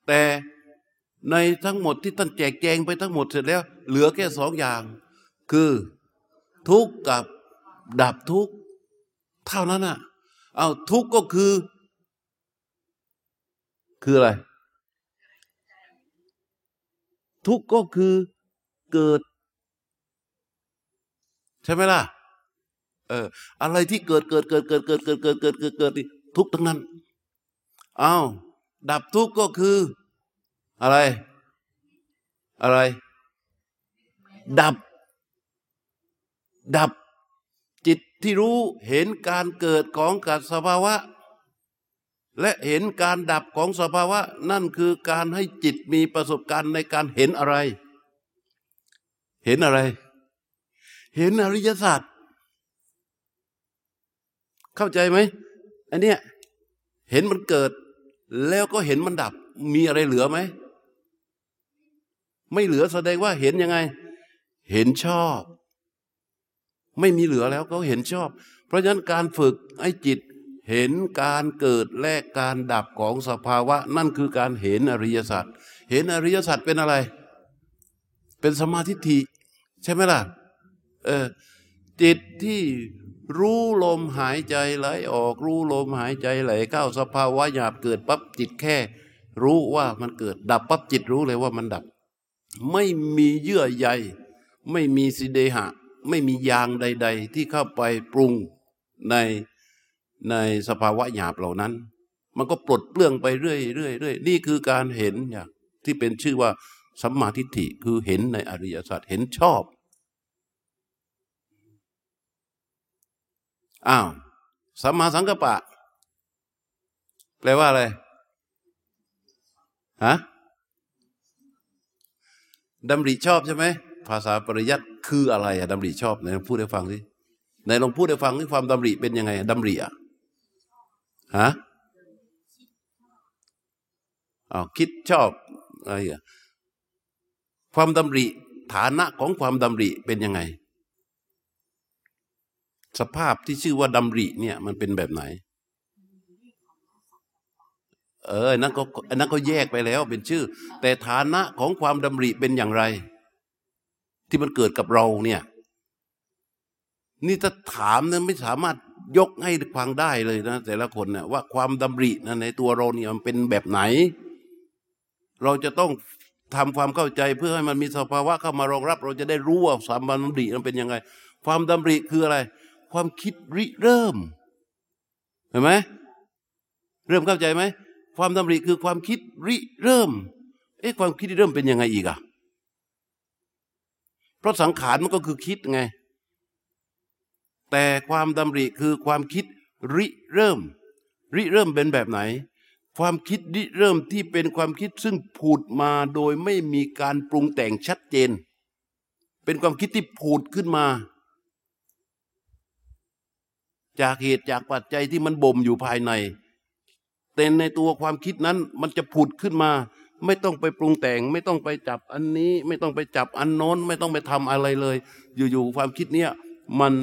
แต่ในทั้งหมดที่ท่านแจกแจงไปทั้งหมดเสร็จแล้ว เหลือแค่สองอย่าง คือทุกข์กับดับทุกข์เท่านั้นอะ เอาทุกข์ก็คือ คืออะไร ทุกข์ก็คือเกิด ใช่ไหมล่ะ เออ อะไรที่เกิดเกิดเกิดเกิดเกิดเกิดเกิดเกิดเกิดเกิดทุกทั้งนั้นอ้าวดับทุกข์ก็คือ อะไร อะไร ดับ ดับ จิตที่รู้เห็นการเกิดของกัสภาวะ และเห็นการดับของสภาวะนั่นคือการให้จิตมีประสบการณ์ในการเห็นอะไร เห็นอะไร เห็นอริยสัจเข้าใจไหมอันเนี้ยเห็นมันเกิด แล้วก็เห็นมันดับ มีอะไรเหลือไหม ไม่เหลือแสดงว่าเห็นยังไง เห็นชอบ ไม่มีเหลือแล้วเขาเห็นชอบ เพราะฉะนั้นการฝึกให้จิต เห็นการเกิดและการดับของสภาวะ นั่นคือการเห็นอริยสัจเห็นอริยสัจเป็นอะไร เป็นสมาธิฐิใช่ไหมล่ะเออจิตที่รู้ลมหายใจไหลออกรู้ลมหายใจไหลเข้าสภาวะหยาบเกิดปั๊บจิตแค่ รู้ว่ามันเกิด ดับปั๊บจิตรู้เลยว่ามันดับ ไม่มีเยื่อใย ไม่มีสิเดหะ ไม่มียางใด ๆ ที่เข้าไปปรุงใน ในสภาวะหยาบเหล่านั้น มันก็ปลดเปลื้องไปเรื่อยๆเรื่อยนี่คือการเห็นอย่างที่เป็นชื่อว่าสัมมาทิฏฐิคือเห็นในอริยสัจเห็นชอบอ้าวสัมมาสังกัปปะ แปลว่าอะไรฮะดำริชอบใช่ไหมภาษาปริยัติคืออะไรอะดำริชอบไหนลองพูดให้ฟังสิไหนลองพูดให้ฟังที่ความดำริเป็นยังไงดำริอะ ฮะอาคิดชอบอะไรอะความดำริฐานะของความดำริเป็นยังไง สภาพที่ชื่อว่าดำริเนี่ย มันเป็นแบบไหน เออนั่นก็อันนั้นก็แยกไปแล้วเป็นชื่อ แต่ฐานะของความดำริเป็นอย่างไร ที่มันเกิดกับเราเนี่ย นี่ถ้าถามนั้นไม่สามารถ ยกให้ฟังได้เลยนะ แต่ละคนเนี่ยว่าความดำรินะในตัวเราเนี่ยมันเป็นแบบไหน เราจะต้องทำความเข้าใจเพื่อให้มันมีสภาวะเข้ามารองรับ เราจะได้รู้ว่าสามดำริมันเป็นยังไง ความดำริคืออะไร ความคิดริเริ่มเห็นไหมเริ่มเข้าใจไหมความดำริคือความคิดริเริ่มเอ๊ะความคิดริเริ่มเป็นยังไงอีกอะเพราะสังขารมันก็คือคิดไง แต่ความดำริคือความคิดริเริ่ม ริเริ่มเป็นแบบไหน ความคิดริเริ่มที่เป็นความคิดซึ่งผุดมาโดยไม่มีการปรุงแต่งชัดเจน เป็นความคิดที่ผุดขึ้นมา จากเหตุจากปัจจัยที่มันบ่มอยู่ภายในแต่ในตัวความคิดนั้นมันจะผุดขึ้นมา ไม่ต้องไปปรุงแต่ง ไม่ต้องไปจับอันนี้ ไม่ต้องไปจับอันโน้น ไม่ต้องไปทำอะไรเลย อยู่ๆความคิดเนี้ยมัน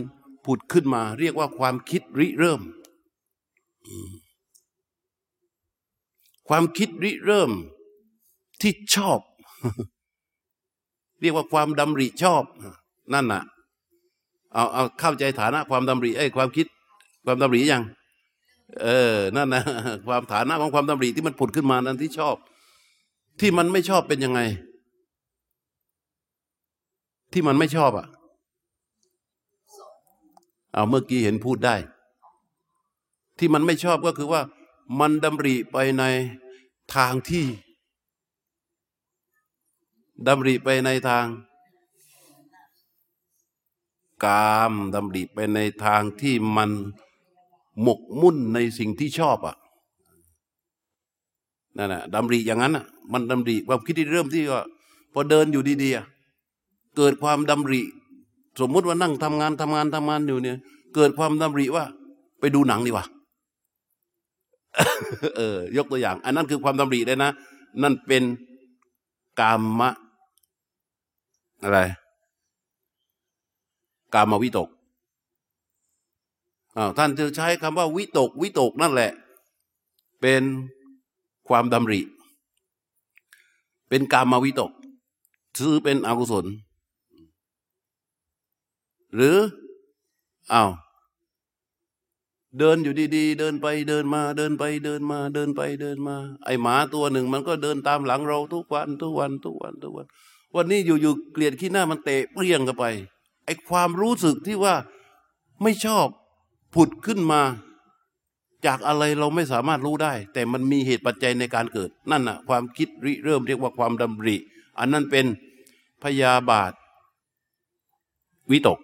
ผุดขึ้นมา เรียกว่าความคิดริเริ่ม ความคิดริเริ่มที่ชอบ เรียกว่าความดำริชอบ นั่นน่ะเอาเอาเข้าใจฐานะความดำริไอ้ความคิด ความดำริยังเออนั่นนะความฐานะของความดำริที่มันผุดขึ้นมานั้นที่ชอบ ที่มันไม่ชอบเป็นยังไง ที่มันไม่ชอบอะ เอาเมื่อกี้เห็นพูดได้ ที่มันไม่ชอบก็คือว่า มันดำริไปในทางที่ดำริไปในทาง กามดำริไปในทางที่มันหมกมุ่นในสิ่งที่ชอบอะนั่นแหละดำริอย่างนั้นอะมันดำริความคิดที่เริ่มที่ว่าพอเดินอยู่ดีๆเกิดความดำริ สมมุติว่านั่งทำงานทำงานทำงานอยู่เนี่ย เกิดความดำริว่า ไปดูหนังดีกว่าเออ ยกตัวอย่าง อันนั้นคือความดำริเลยนะ นั่นเป็นกามะ อะไร กามวิตกอ้าวท่านจะใช้คำว่า วิตก วิตกนั่นแหละ เป็นความดำริ เป็นกามวิตกถือเป็นอกุศล หรืออ้าวเดินอยู่ดีๆ เดินไปเดินมา เดินไปเดินมา เดินไปเดินมา ไอหมาตัวหนึ่งมันก็เดินตามหลังเราทุกวันทุกวันทุกวันทุกวัน วันนี้อยู่ๆเกลียดขี้หน้ามันเตะเปรี้ยงกันไป ไอความรู้สึกที่ว่าไม่ชอบผุดขึ้นมา จากอะไรเราไม่สามารถรู้ได้ แต่มันมีเหตุปัจจัยในการเกิด นั่นน่ะ ความคิดริเริ่มเรียกว่าความดำริ อันนั้นเป็นพยาบาท วิตก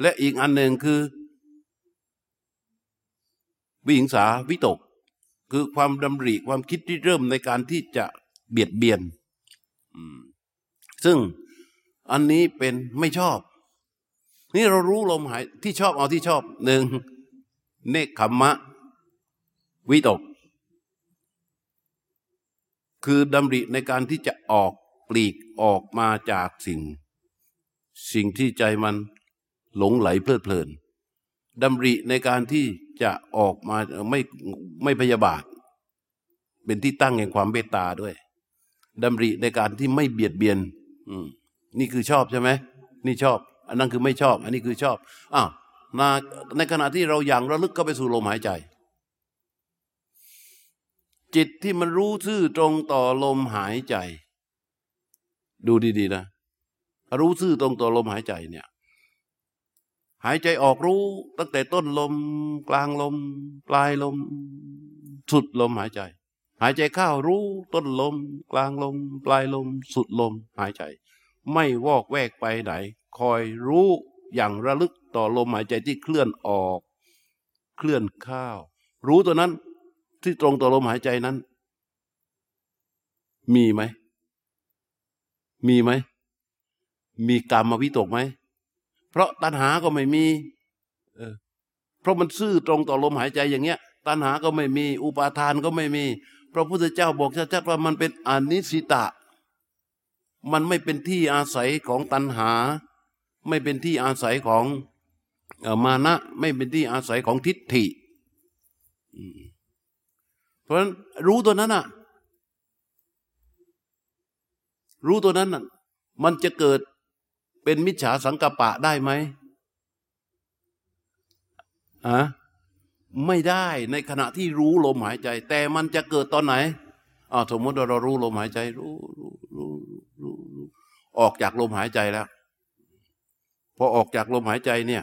และอีกอันหนึ่งคือ วิหิงสาวิตก คือความดำริความคิดที่เริ่มในการที่จะเบียดเบียนซึ่งอันนี้เป็นไม่ชอบ นี่เรารู้ลมหายที่ชอบเอาที่ชอบหนึ่งเนคขมมะ วิตก คือดำริในการที่จะออกปลีกออกมาจากสิ่ง สิ่งที่ใจมัน หลงไหลเพลิดเพลินดำริในการที่จะออกมาไม่ไม่พยาบาท เป็นที่ตั้งแห่งความเมตตาด้วยดำริในการที่ไม่เบียดเบียน อืมนี่คือชอบใช่ไหมนี่ชอบ อันนั้นคือไม่ชอบ อันนี้คือชอบอ้าวในขณะที่เราอย่างระลึกเข้าไปสู่ลมหายใจ จิตที่มันรู้ซื่อตรงต่อลมหายใจ ดูดีๆนะ รู้ซื่อตรงต่อลมหายใจเนี่ย หายใจออกรู้ตั้งแต่ต้นลม กลางลม ปลายลม สุดลมหายใจ หายใจเข้ารู้ต้นลม กลางลม ปลายลม สุดลมหายใจ ไม่วอกแวกไปไหน คอยรู้อย่างระลึกต่อลมหายใจที่เคลื่อนออก เคลื่อนเข้ารู้ตัวนั้นที่ตรงต่อลมหายใจนั้น มีไหม มีไหม มีกรรมวิตกไหม เพราะตัณหาก็ไม่มีเออเพราะมันซื่อตรงต่อลมหายใจอย่างเงี้ย ตัณหาก็ไม่มี อุปาทานก็ไม่มี พระพุทธเจ้าบอกชัดๆว่ามันเป็นอนิสิตะ มันไม่เป็นที่อาศัยของตัณหา ไม่เป็นที่อาศัยของมานะ ไม่เป็นที่อาศัยของทิฏฐิเพราะฉะนั้นรู้ตัวนั้นอะรู้ตัวนั้นอะมันจะเกิด เป็นมิจฉาสังกปะได้ไหมอะไม่ได้ในขณะที่รู้ลมหายใจ แต่มันจะเกิดตอนไหนอ่าสมมติเรารู้ลมหายใจ รู้รู้รู้รู้รู้ออกจากลมหายใจแล้วพอออกจากลมหายใจเนี่ย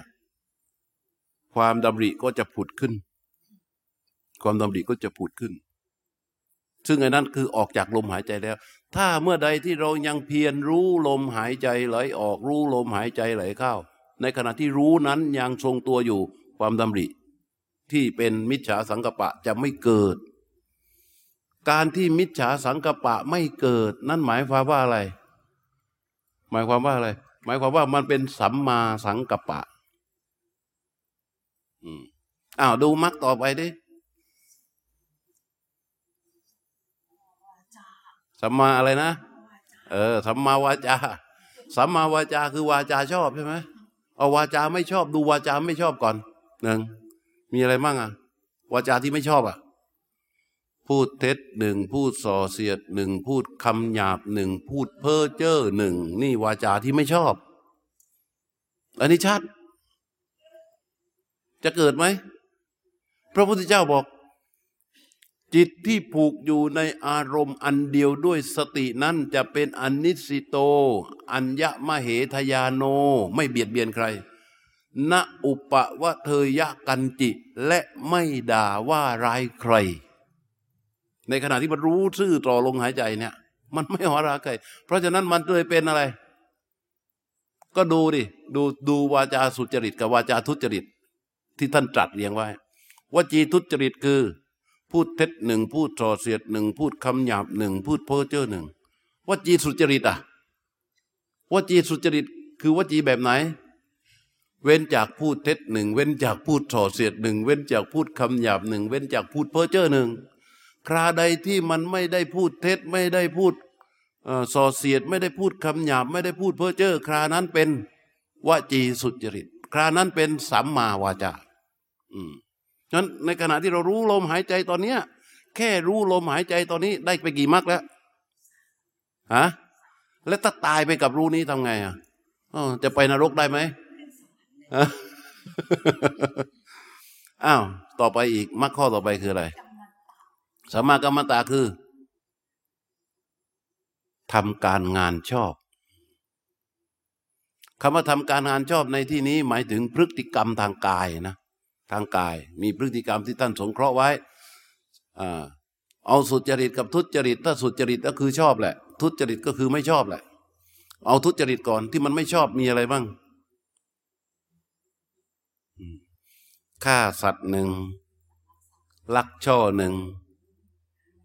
ความดำริก็จะผุดขึ้น ความดำริก็จะผุดขึ้น ซึ่งไอ้นั้นคือออกจากลมหายใจแล้ว ถ้าเมื่อใดที่เรายังเพียรรู้ลมหายใจไหลออกรู้ลมหายใจไหลเข้า ในขณะที่รู้นั้นยังทรงตัวอยู่ความดำริ ที่เป็นมิจฉาสังกปะจะไม่เกิด การที่มิจฉาสังกปะไม่เกิด นั่นหมายความว่าอะไร หมายความว่าอะไร หมายความว่ามันเป็นสัมมาสังกปะอ้าวดูมักต่อไปดิ สัมมาอะไรนะ เออสัมมาวาจาสัมมาวาจาคือวาจาชอบใช่ไหมเอาวาจาไม่ชอบดูวาจาไม่ชอบก่อนหนึ่งมีอะไรบ้างอะวาจาที่ไม่ชอบอะพูดเท็จหนึ่งพูดส่อเสียดหนึ่งพูดคำหยาบหนึ่งพูดเพ้อเจ้อหนึ่งนี่วาจาที่ไม่ชอบ อันนี้ชัด จะเกิดไหม พระพุทธเจ้าบอก จิตที่ผูกอยู่ในอารมณ์อันเดียวด้วยสตินั้นจะเป็นอนิสิโต อัญญมเหทยาโน ไม่เบียดเบียนใคร ณอุปวะเทยะกันจิ และไม่ด่าว่าร้ายใคร ในขณะที่มันรู้ซื่อต่อลงหายใจเนี่ย มันไม่หอราใคร เพราะฉะนั้นมันเลยเป็นอะไร ก็ดูดิ ดูดูวาจาสุจริตกับวาจาทุจริต ที่ท่านตรัสเรียงไว้วจีทุจริตคือ พูดเท็จหนึ่งพูดส่อเสียดหนึ่งพูดคำหยาบหนึ่งพูดเพ้อเจ้อหนึ่งวจีสุจริตอะวจีสุจริตคือวจีแบบไหน เว้นจากพูดเท็จหนึ่งเว้นจากพูดส่อเสียดหนึ่งเว้นจากพูดคำหยาบหนึ่งเว้นจากพูดเพ้อเจ้อหนึ่งคราใดที่มันไม่ได้พูดเท็จไม่ได้พูดส่อเสียดไม่ได้พูดคำหยาบไม่ได้พูดเพ้อเจ้อครานั้นเป็นวจีสุจริต ครานั้นเป็นสัมมาวาจา อืม นั้นในขณะที่เรารู้ลมหายใจตอนเนี้ยแค่รู้ลมหายใจตอนนี้ได้ไปกี่มรรคแล้วฮะแล้วถ้าตายไปกับรู้นี้ทำไงอะจะไปนรกได้ไหมอ้าวต่อไปอีกมรรคข้อต่อไปคืออะไรสัมมากรรมตาคือทำการงานชอบคำว่าทำการงานชอบในที่นี้หมายถึงพฤติกรรมทางกายนะ ทางกาย มีพฤติกรรมที่ท่านสงเคราะห์ไว้เอาสุจริตกับทุจริต ถ้าสุจริตก็คือชอบแหละ ทุจริตก็คือไม่ชอบแหละ เอาทุจริตก่อนที่มันไม่ชอบมีอะไรบ้างฆ่าสัตว์หนึ่งลักช่อหนึ่ง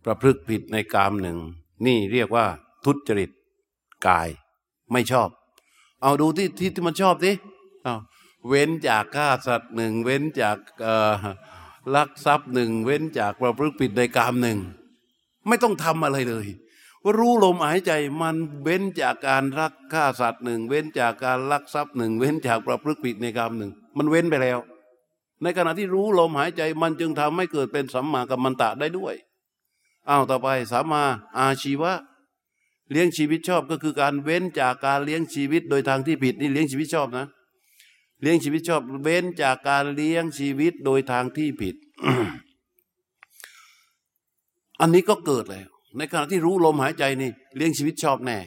ประพฤติผิดในกามหนึ่งนี่เรียกว่า ทุจริตกาย ไม่ชอบ เอาดูที่ที่ที่มันชอบสิเอา เว้นจากฆ่าสัตว์หนึ่ง เว้นจากลักทรัพย์หนึ่ง เว้นจากประพฤติผิดในกามหนึ่ง ไม่ต้องทำอะไรเลยว่ารู้ลมหายใจมันเว้นจากการรักฆ่าสัตว์หนึ่ง เว้นจากการลักทรัพย์หนึ่ง เว้นจากประพฤติผิดในกามหนึ่ง มันเว้นไปแล้ว ในขณะที่รู้ลมหายใจมันจึงทำให้เกิดเป็นสัมมากัมมันตะได้ด้วยอ้าวต่อไปสัมมาอาชีวะ เลี้ยงชีวิตชอบก็คือการเว้นจากการเลี้ยงชีวิตโดยทางที่ผิดนี่เลี้ยงชีวิตชอบนะ เลี้ยงชีวิตชอบเว้นจากการเลี้ยงชีวิตโดยทางที่ผิด อันนี้ก็เกิดแล้วในขณะที่รู้ลมหายใจนี่ เลี้ยงชีวิตชอบแน่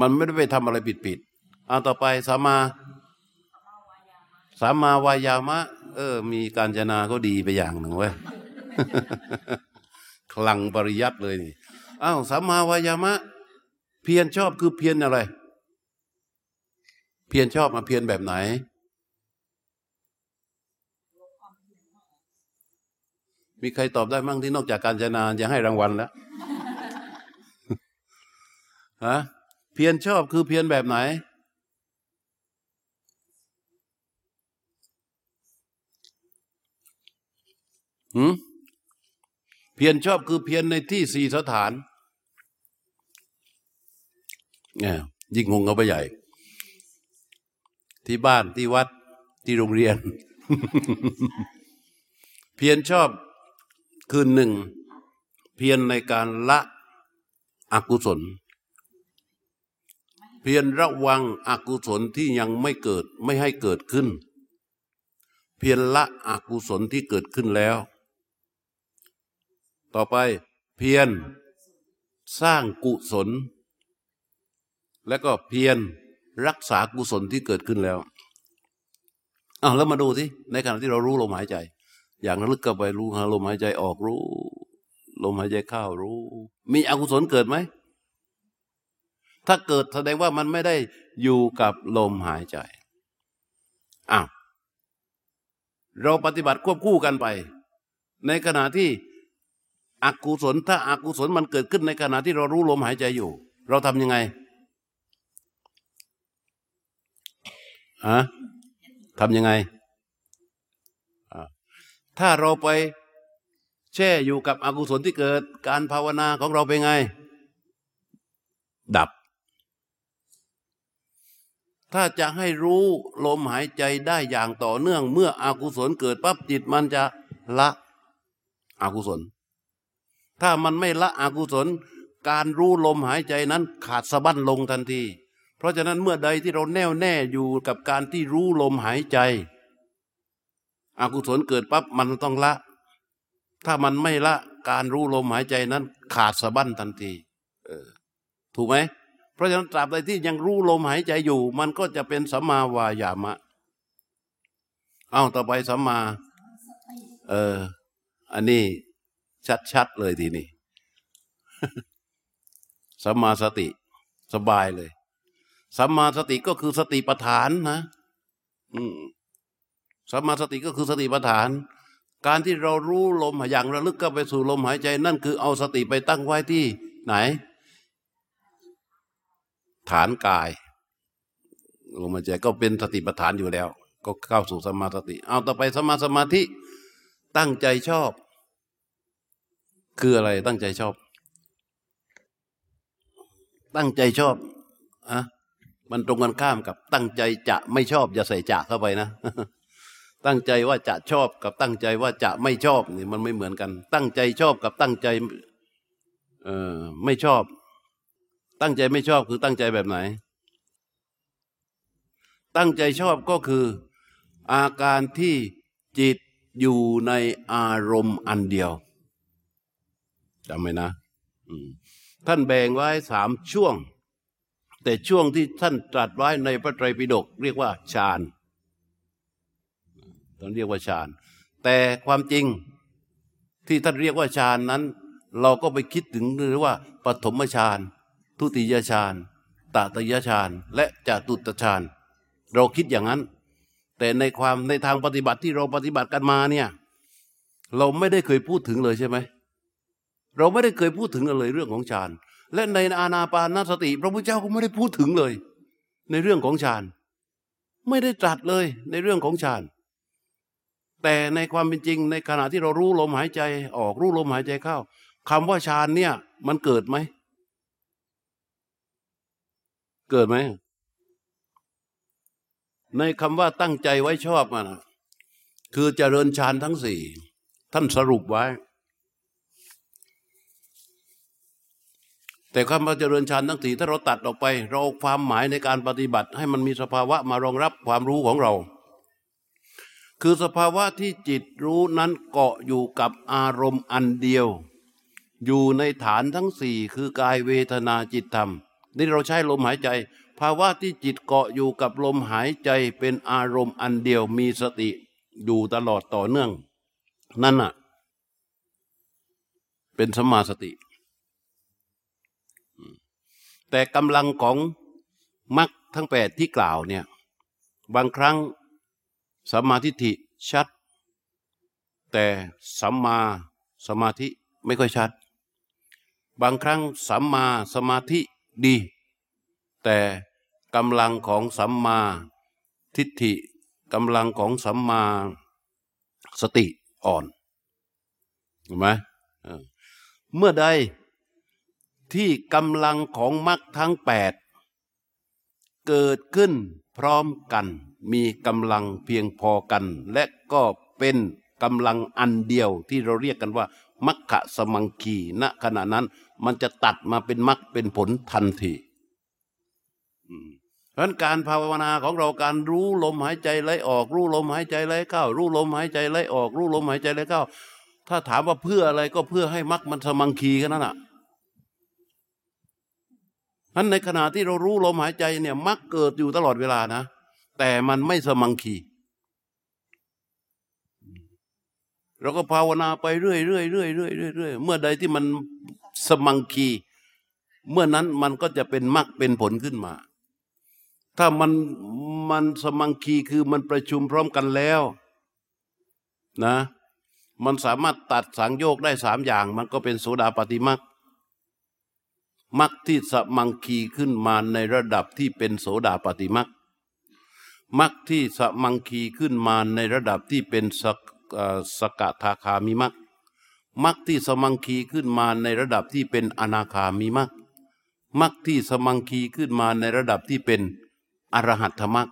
มันไม่ได้ไปทำอะไรผิดผิดเอาต่อไปสามาสามาวายามะ เออ มีการจนาก็ดีไปอย่างหนึ่งเว้ยคลังปริยัติเลยนี่อ้าวสามาวายามะ เพียรชอบคือเพียรอะไร เพียรชอบมาเพียรแบบไหน มีใครตอบได้มั่งที่นอกจากการจนาจะให้รางวัลแล้วฮะเพียรชอบคือเพียรแบบไหน หืมเพียรชอบคือเพียรในที่สี่สถานเนี่ยยิ่งงงเอาไปใหญ่ ที่บ้านที่วัดที่โรงเรียน เพียรชอบ คือหนึ่งเพียรในการละอกุศล เพียรระวังอกุศลที่ยังไม่เกิดไม่ให้เกิดขึ้น เพียรละอกุศลที่เกิดขึ้นแล้ว ต่อไปเพียรสร้างกุศล และก็เพียรรักษากุศลที่เกิดขึ้นแล้วอ้าวแล้วมาดูสิในขณะที่เรารู้ลมหายใจ อย่างลึกก็ไปรู้ลมหายใจออกรู้ ลมหายใจเข้ารู้ มีอกุศลเกิดไหม ถ้าเกิดแสดงว่ามันไม่ได้อยู่กับลมหายใจอ้าวเราปฏิบัติควบคู่กันไป ในขณะที่อกุศลถ้าอากุศลมันเกิดขึ้นในขณะที่เรารู้ลมหายใจอยู่ เราทำยังไงอะทำยังไง ถ้าเราไปแช่อยู่กับอกุศลที่เกิด การภาวนาของเราเป็นไง ดับ ถ้าจะให้รู้ลมหายใจได้อย่างต่อเนื่อง เมื่ออกุศลเกิดปั๊บจิตมันจะละอกุศล ถ้ามันไม่ละอกุศล การรู้ลมหายใจนั้นขาดสะบั้นลงทันที เพราะฉะนั้นเมื่อใดที่เราแน่วแน่อยู่กับการที่รู้ลมหายใจ อกุศลเกิดปั๊บมันต้องละ ถ้ามันไม่ละการรู้ลมหายใจนั้น ขาดสะบั้นทันทีเออถูกไหมเพราะฉะนั้นตราบใดที่ยังรู้ลมหายใจอยู่ มันก็จะเป็นสัมมาวายามะ เอาต่อไปสัมมา เออ อันนี้ชัดๆเลยทีนี้สัมมาสติ สบายเลยสัมมาสติก็คือสติปัฏฐานนะ อืม สัมมาสติก็คือสติปัฏฐาน การที่เรารู้ลมอย่างระลึกก็ไปสู่ลมหายใจ นั่นคือเอาสติไปตั้งไว้ที่ไหน ฐานกายลมหายใจก็เป็นสติปัฏฐานอยู่แล้ว ก็เข้าสู่สมาสติ เอาต่อไปสมาสมาธิตั้งใจชอบ คืออะไรตั้งใจชอบ ตั้งใจชอบอะมันตรงกันข้ามกับตั้งใจจะไม่ชอบอย่าใส่จะเข้าไปนะ ตั้งใจว่าจะชอบกับตั้งใจว่าจะไม่ชอบนี่มันไม่เหมือนกัน ตั้งใจชอบกับตั้งใจเออไม่ชอบ ตั้งใจไม่ชอบคือตั้งใจแบบไหน ตั้งใจชอบก็คือ อาการที่จิตอยู่ในอารมณ์อันเดียวจำไหมนะท่านแบ่งไว้สามช่วง แต่ช่วงที่ท่านตรัสไว้ในพระไตรปิฎกเรียกว่าฌาน ท่านเรียกว่าฌาน แต่ความจริงที่ท่านเรียกว่าฌานนั้น เราก็ไปคิดถึงหรือว่าปฐมฌานทุติยฌานตตยฌานและจตุตฌานเราคิดอย่างนั้น แต่ในความในทางปฏิบัติที่เราปฏิบัติกันมาเนี่ย เราไม่ได้เคยพูดถึงเลยใช่ไหมเราไม่ได้เคยพูดถึงเลยเรื่องของฌานและในอานาปานสติ พระพุทธเจ้าก็ไม่ได้พูดถึงเลย ในเรื่องของฌานไม่ได้ตรัสเลยในเรื่องของฌาน แต่ในความเป็นจริงในขณะที่เรารู้ลมหายใจออกรู้ลมหายใจเข้าคำว่าฌานเนี่ย มันเกิดไหม เกิดไหม ในคำว่าตั้งใจไว้ชอบมันคือเจริญฌานทั้งสี่ท่านสรุปไว้ แต่คำว่าเจริญฌานทั้งสี่ถ้าเราตัดออกไป เราความหมายในการปฏิบัติ ให้มันมีสภาวะมารองรับความรู้ของเรา คือสภาวะที่จิตรู้นั้นเกาะอยู่กับอารมณ์อันเดียว อยู่ในฐานทั้งสี่คือกายเวทนาจิตธรรม นี่เราใช้ลมหายใจ ภาวะที่จิตเกาะอยู่กับลมหายใจเป็นอารมณ์อันเดียวมีสติอยู่ตลอดต่อเนื่อง นั่นน่ะ เป็นสมาสติ แต่กำลังของมรรคทั้งแปดที่กล่าวเนี่ย บางครั้ง สัมมาทิฏฐิชัด แต่สัมมาสมาธิไม่ค่อยชัด บางครั้งสัมมาสมาธิดี แต่กำลังของสัมมาทิฏฐิกำลังของสัมมาสติอ่อนเห็นไหมเมื่อใดที่กำลังของมรรคทั้งแปดเกิดขึ้นพร้อมกัน มีกำลังเพียงพอกัน และก็เป็นกำลังอันเดียวที่เราเรียกกันว่ามัคคะสมังคีณขณะนั้น มันจะตัดมาเป็นมัคเป็นผลทันทีเพราะการภาวนาของเราการรู้ลมหายใจไหลออก รู้ลมหายใจไหลเข้า รู้ลมหายใจไหลออก รู้ลมหายใจไหลเข้า ถ้าถามว่าเพื่ออะไรก็เพื่อให้มัคมันสมังคีกันนั่นแหะนั้นในขณะที่เรารู้ลมหายใจเนี่ยมักเกิดอยู่ตลอดเวลานะ แต่มันไม่สมังคีเราก็ภาวนาไปเรื่อยเรื่อยเรื่อยเรื่อยเรื่อยเมื่อใดที่มันสมังคี เมื่อนั้นมันก็จะเป็นมรรคเป็นผลขึ้นมา ถ้ามันมันสมังคีคือมันประชุมพร้อมกันแล้ว นะ มันสามารถตัดสังโยกได้สามอย่าง มันก็เป็นโสดาปฏิมรรคมรรคที่สมังคีขึ้นมาในระดับที่เป็นโสดาปฏิมรรค มรรคที่สมังคีขึ้นมาในระดับที่เป็นสกสกทาคามิมรรคมรรคที่สมังคีขึ้นมาในระดับที่เป็นอนาคามิมรรคมรรคที่สมังคีขึ้นมาในระดับที่เป็นอรหัตถมรรค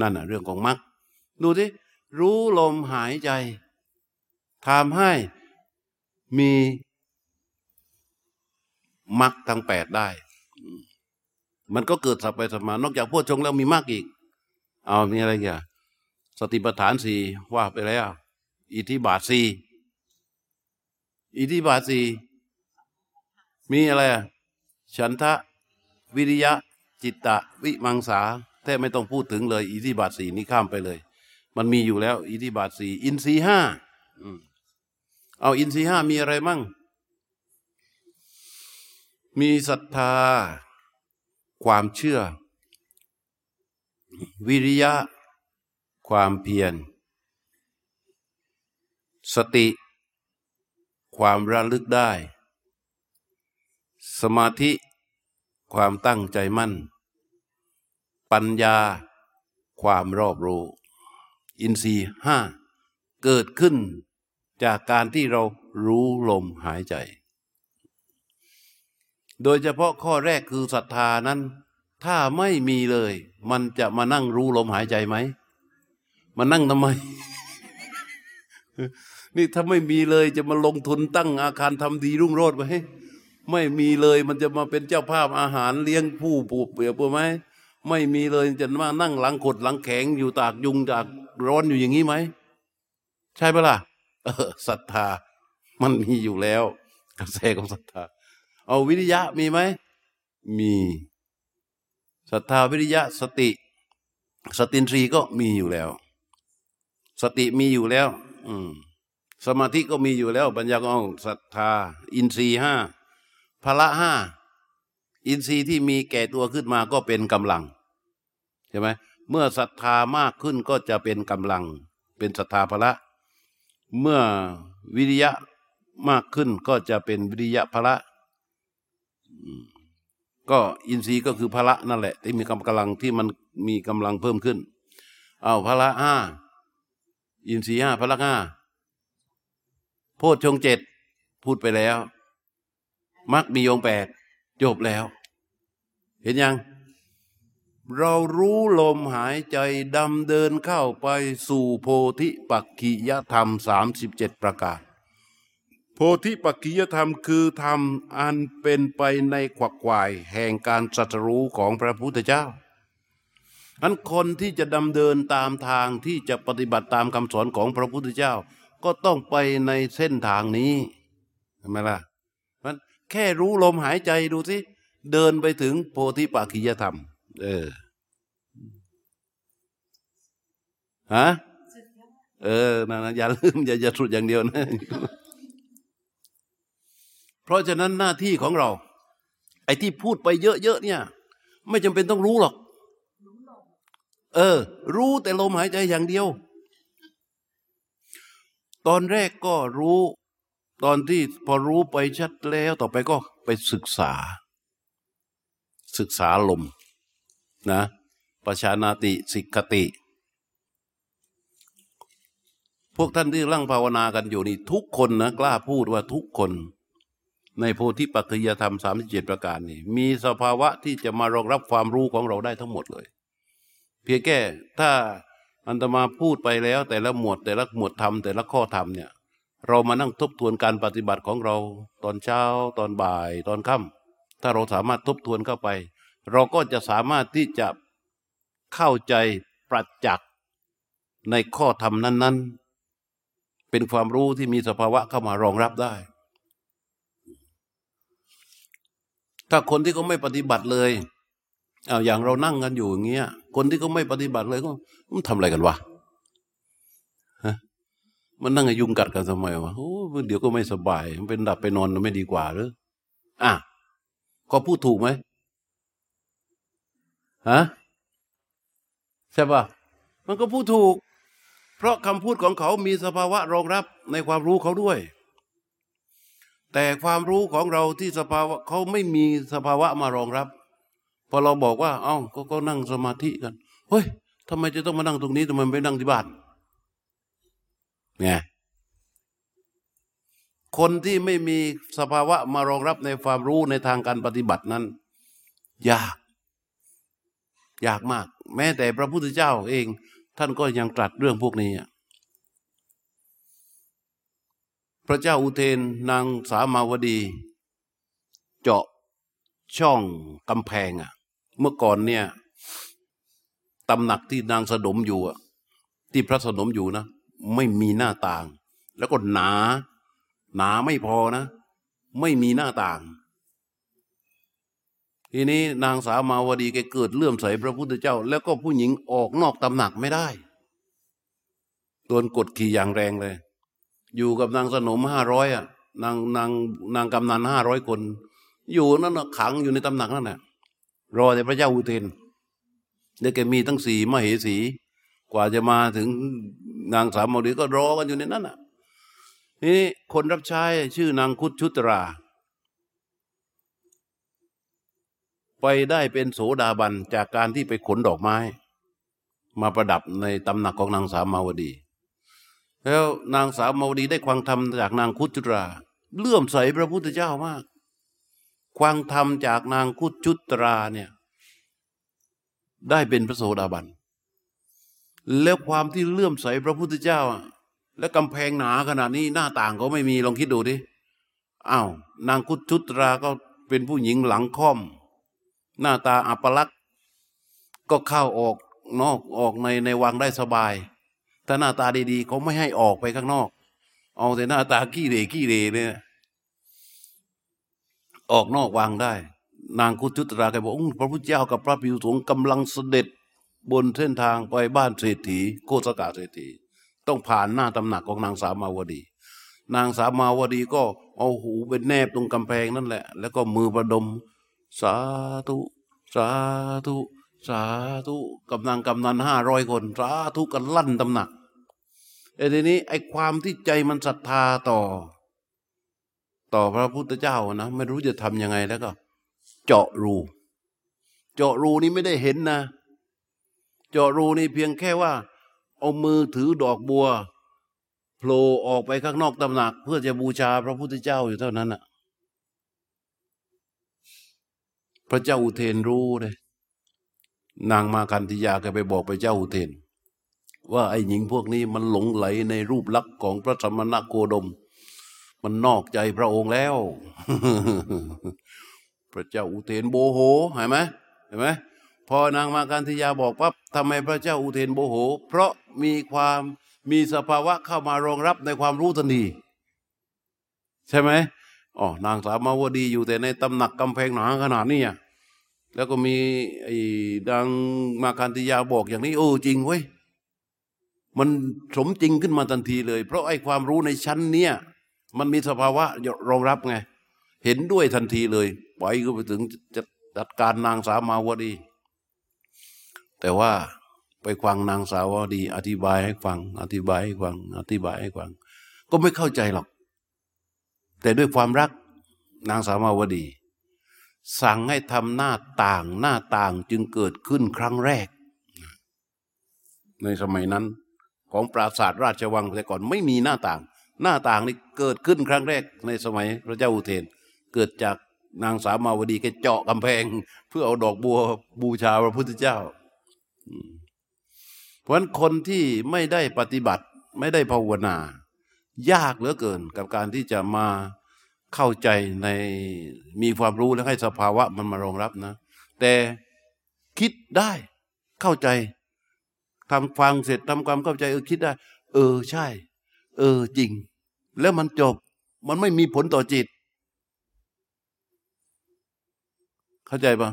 นั่นแหะเรื่องของมรรคดูสิรู้ลมหายใจทำให้มีมรรคทั้งแปดได้ มันก็เกิดสัพไปสมานอกจากพวกชงแล้วมีมรรคอีก เอามีอะไรกันสติปัฏฐานสี่ว่าไปแล้ว อิทธิบาทสี่อิทธิบาทสี่มีอะไรอะฉันทะ วิริยะ จิตตะ วิมังสาแทบไม่ต้องพูดถึงเลย อิทธิบาทสี่นี่ข้ามไปเลย มันมีอยู่แล้ว อิทธิบาทสี่อินทรีห้าเอาอินทรีห้ามีอะไรมั่ง มีศรัทธา ความเชื่อ วิริยะ ความเพียร สติ ความระลึกได้ สมาธิ ความตั้งใจมั่น ปัญญา ความรอบรู้ อินทรีห้า เกิดขึ้นจากการที่เรารู้ลมหายใจ โดยเฉพาะข้อแรกคือศรัทธานั้น ถ้าไม่มีเลย มันจะมานั่งรู้ลมหายใจไหมมานั่งทำไม นี่ถ้าไม่มีเลยจะมาลงทุนตั้งอาคารทำดีรุ่งโรจน์ไหมไม่มีเลยมันจะมาเป็นเจ้าภาพอาหารเลี้ยงผู้ปลูกเปลือกไหมไม่มีเลยจะมานั่งหลังขดหลังแข็งอยู่ตากยุงตากร้อนอยู่อย่างนี้ไหม ใช่ปะล่ะเออศรัทธา มันมีอยู่แล้วกระแสของศรัทธา เอาวิริยะมีไหมมี ศรัทธาวิริยะสติ สตินทรีก็มีอยู่แล้ว สติมีอยู่แล้ว อืมสมาธิก็มีอยู่แล้วปัญญาก็ศรัทธา อินทรีห้าพละห้าอินทรีย์ที่มีแก่ตัวขึ้นมาก็เป็นกำลังใช่ไหมเมื่อศรัทธามากขึ้นก็จะเป็นกำลัง เป็นศรัทธาพละ เมื่อวิริยะมากขึ้นก็จะเป็นวิริยะพละ ก็อินทรีย์ก็คือพละนั่นแหละ ที่มีกำลังที่มันมีกำลังเพิ่มขึ้นเอาพละห้าอินทรีย์ห้าพละห้าโพชฌงเจ็ดพูดไปแล้วมักมีองแปดจบแล้ว เห็นยัง เรารู้ลมหายใจดำเดินเข้าไปสู่โพธิปักขิยธรรมสามสิบเจ็ดประการ โพธิปักขิยธรรมคือธรรมอันเป็นไปในขวักควายแห่งการสัตรู้ของพระพุทธเจ้าอันคนที่จะดำเดินตามทางที่จะปฏิบัติตามคำสอนของพระพุทธเจ้า ก็ต้องไปในเส้นทางนี้ใช่ไหมล่ะมันแค่รู้ลมหายใจดูสิเดินไปถึงโพธิปักขิยธรรม เออฮะเออนะนะอย่าลืมอย่าอย่าสุดอย่างเดียวนะ ราะฉะนั้นหน้าที่ของเรา ไอ้ที่พูดไปเยอะๆเนี่ย ไม่จำเป็นต้องรู้หรอก เออ รู้แต่ลมหายใจอย่างเดียว ตอนแรกก็รู้ ตอนที่พอรู้ไปชัดแล้ว ต่อไปก็ไปศึกษา ศึกษาลม นะประชานาติสิกติ พวกท่านที่ร่างภาวนากันอยู่นี่ ทุกคนนะกล้าพูดว่าทุกคน ในโพธิปัจจยธรรมสามสิบเจ็ดประการนี่มีสภาวะที่จะมารองรับความรู้ของเราได้ทั้งหมดเลย เพียงแค่ถ้าอันตมาพูดไปแล้ว แต่ละหมวดแต่ละหมวดธรรมแต่ละข้อธรรมเนี่ยเรามานั่งทบทวนการปฏิบัติของเรา ตอนเช้าตอนบ่ายตอนค่ำถ้าเราสามารถทบทวนเข้าไป เราก็จะสามารถที่จะเข้าใจประจักษ์ในข้อธรรมนั้น ๆ เป็นความรู้ที่มีสภาวะเข้ามารองรับได้ ถ้าคนที่เขาไม่ปฏิบัติเลยเอาอย่างเรานั่งกันอยู่อย่างเงี้ย คนที่เขาไม่ปฏิบัติเลยก็มันทำอะไรกันวะฮะมันนั่งยุงกัดกันทำไมวะโอ้เดี๋ยวก็ไม่สบาย มันเป็นดับไปนอนไม่ดีกว่าหรืออะก็พูดถูกไหมฮะใช่ปะมันก็พูดถูก เพราะคำพูดของเขามีสภาวะรองรับในความรู้เขาด้วย แต่ความรู้ของเราที่สภาวะเขาไม่มีสภาวะมารองรับ พอเราบอกว่า เอ้าก็ก็นั่งสมาธิกันเฮ้ยทำไมจะต้องมานั่งตรงนี้ทำไมไม่นั่งที่บ้านไงคนที่ไม่มีสภาวะมารองรับในความรู้ในทางการปฏิบัตินั้น ยาก ยากมาก แม้แต่พระพุทธเจ้าเอง ท่านก็ยังตรัสเรื่องพวกนี้ ระเจ้าอุเทนนางสามาวดี เจาะช่องกำแพงอะ เมื่อก่อนเนี่ยตำหนักที่นางสนมอยู่อะที่พระสนมอยู่นะ ไม่มีหน้าต่าง แล้วก็หนา หนาไม่พอนะ ไม่มีหน้าต่าง ทีนี้นางสาวมาวดีแกเกิดเลื่อมใสพระพุทธเจ้า แล้วก็ผู้หญิงออกนอกตำหนักไม่ได้โดนกดขี่อย่างแรงเลย อยู่กับนางสนมห้าร้อยอะนางนางนางกำนันห้าร้อยคน อยู่นั่นขังอยู่ในตำหนักนั่นแหละรอแต่พระเจ้าอุเทนเนี่ยแกมีทั้งสี่มเหสี กว่าจะมาถึงนางสามมดีก็รอกันอยู่ในนั้นอะนี่คนรับใช้ชื่อนางคุดชุตรา ไปได้เป็นโสดาบันจากการที่ไปขนดอกไม้ มาประดับในตำหนักของนางสามมาวดี แล้วนางสาวมาวดีได้ความธรรมจากนางคุดชุตราเลื่อมใสพระพุทธเจ้ามาก ความธรรมจากนางคุดชุตราเนี่ยได้เป็นพระโสดาบัน แล้วความที่เลื่อมใสพระพุทธเจ้า และกำแพงหนาขนาดนี้หน้าต่างก็ไม่มีลองคิดดูดิอ้าวนางคุดชุตราก็เป็นผู้หญิงหลังค่อม หน้าตาอัปลักษณ์ก็เข้าออกนอกออกในในวังได้สบาย ถ้าหน้าตาดีๆเขาไม่ให้ออกไปข้างนอก เอาแต่หน้าตาขี้เรขี้เรเนี่ยออกนอกวังได้ นางคุจุตราแกบอกพระพุทธเจ้ากับพระพิวสงฆ์กำลังเสด็จบนเส้นทางไปบ้านเศรษฐีโคสกาเศรษฐีต้องผ่านหน้าตำหนักของนางสามาวดี นางสามาวดีก็เอาหูเป็นแนบตรงกำแพงนั่นแหละ แล้วก็มือประดม สาธุสาธุสาธุกำนังกำนันห้าร้อยคน สาธุกันลั่นตำหนัก ไอ้ทีนี้ไอ้ความที่ใจมันศรัทธาต่อ ต่อพระพุทธเจ้านะไม่รู้จะทำยังไงแล้วก็ เจาะรู เจาะรูนี่ไม่ได้เห็นนะ เจาะรูนี่เพียงแค่ว่า เอามือถือดอกบัวโผล่ออกไปข้างนอกตำหนัก เพื่อจะบูชาพระพุทธเจ้าอยู่เท่านั้นน่ะพระเจ้าอุเทนรู้เลยนางมาคันธิยาก็ไปบอกไปเจ้าอุเทน ว่าไอ้หญิงพวกนี้มันหลงไหลในรูปลักษณ์ของพระสมณโคดม มันนอกใจพระองค์แล้ว พระเจ้าอุเทนโบโหเห็นไหมเห็นไหมพอนางมาการธิยาบอกปั๊บทำไมพระเจ้าอุเทนโบโห เพราะมีความมีสภาวะเข้ามารองรับในความรู้ทันทีใช่ไหมอ๋อนางสาวมาวดีอยู่แต่ในตำหนักกำแพงหนาขนาดนี้แล้วก็มีไอ้ดังมาคันธิยาบอกอย่างนี้โอ้จริงเว้ย มันสมจริงขึ้นมาทันทีเลย เพราะไอ้ความรู้ในชั้นเนี้ยมันมีสภาวะรองรับไง เห็นด้วยทันทีเลยไปก็ไปถึงจะจัดการนางสาวมาวดี แต่ว่าไปฟังนางสาวดี อธิบายให้ฟัง อธิบายให้ฟัง อธิบายให้ฟัง ก็ไม่เข้าใจหรอก แต่ด้วยความรักนางสาวมาวดี สั่งให้ทำหน้าต่างหน้าต่างจึงเกิดขึ้นครั้งแรก ในสมัยนั้น ของปราสาทราชวังแต่ก่อนไม่มีหน้าต่าง หน้าต่างนี่เกิดขึ้นครั้งแรกในสมัยพระเจ้าอุเทน เกิดจากนางสาวมาวดีแกเจาะกำแพง เพื่อเอาดอกบัวบูชาพระพุทธเจ้า เพราะฉะนั้นคนที่ไม่ได้ปฏิบัติไม่ได้ภาวนา ยากเหลือเกินกับการที่จะมาเข้าใจในมีความรู้และให้สภาวะมันมารองรับนะ แต่คิดได้เข้าใจ ทำฟังเสร็จทำความเข้าใจเออคิดได้ เออใช่ เออจริง แล้วมันจบ มันไม่มีผลต่อจิต เข้าใจปะ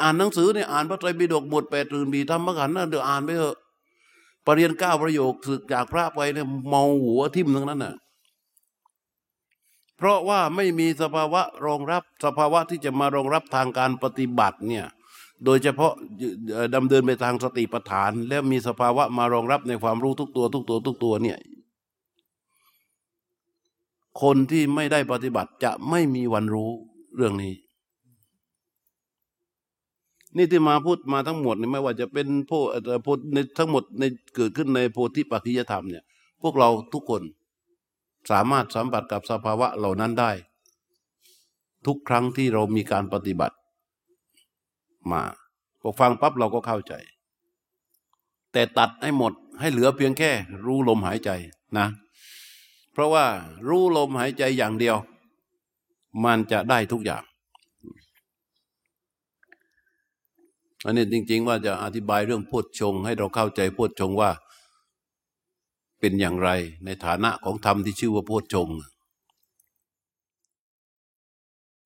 อ่านหนังสือเนี่ยอ่านพระไตรปิฎกบทแปดตื่นบีทำมขันนะเดี๋ยวอ่านไปเถอะปรริญญาเก้าประโยคสึกจากพระไปเนี่ยเมาหัวทิ่มทั้งนั้นน่ะเพราะว่าไม่มีสภาวะรองรับสภาวะที่จะมารองรับทางการปฏิบัติเนี่ย โดยเฉพาะดำเนินไปทางสติปัฏฐาน และมีสภาวะมารองรับในความรู้ทุกตัว ทุกตัว ทุกตัวเนี่ยคนที่ไม่ได้ปฏิบัติจะไม่มีวันรู้เรื่องนี้ นี่ที่มาพูดมาทั้งหมดนี่ไม่ว่าจะเป็นโพโพในทั้งหมดในเกิดขึ้นในโพธิปัจจิยธรรมเนี่ย พวกเราทุกคนสามารถสัมผัสกับสภาวะเหล่านั้นได้ ทุกครั้งที่เรามีการปฏิบัติ มาพอฟังปั๊บเราก็เข้าใจ แต่ตัดให้หมดให้เหลือเพียงแค่ รู้ลมหายใจนะ เพราะว่ารู้ลมหายใจอย่างเดียว มันจะได้ทุกอย่างอันนี้จริง ๆ ว่าจะอธิบายเรื่องพูดชง ให้เราเข้าใจพูดชงว่าเป็นอย่างไร ในฐานะของธรรมที่ชื่อว่าพูดชง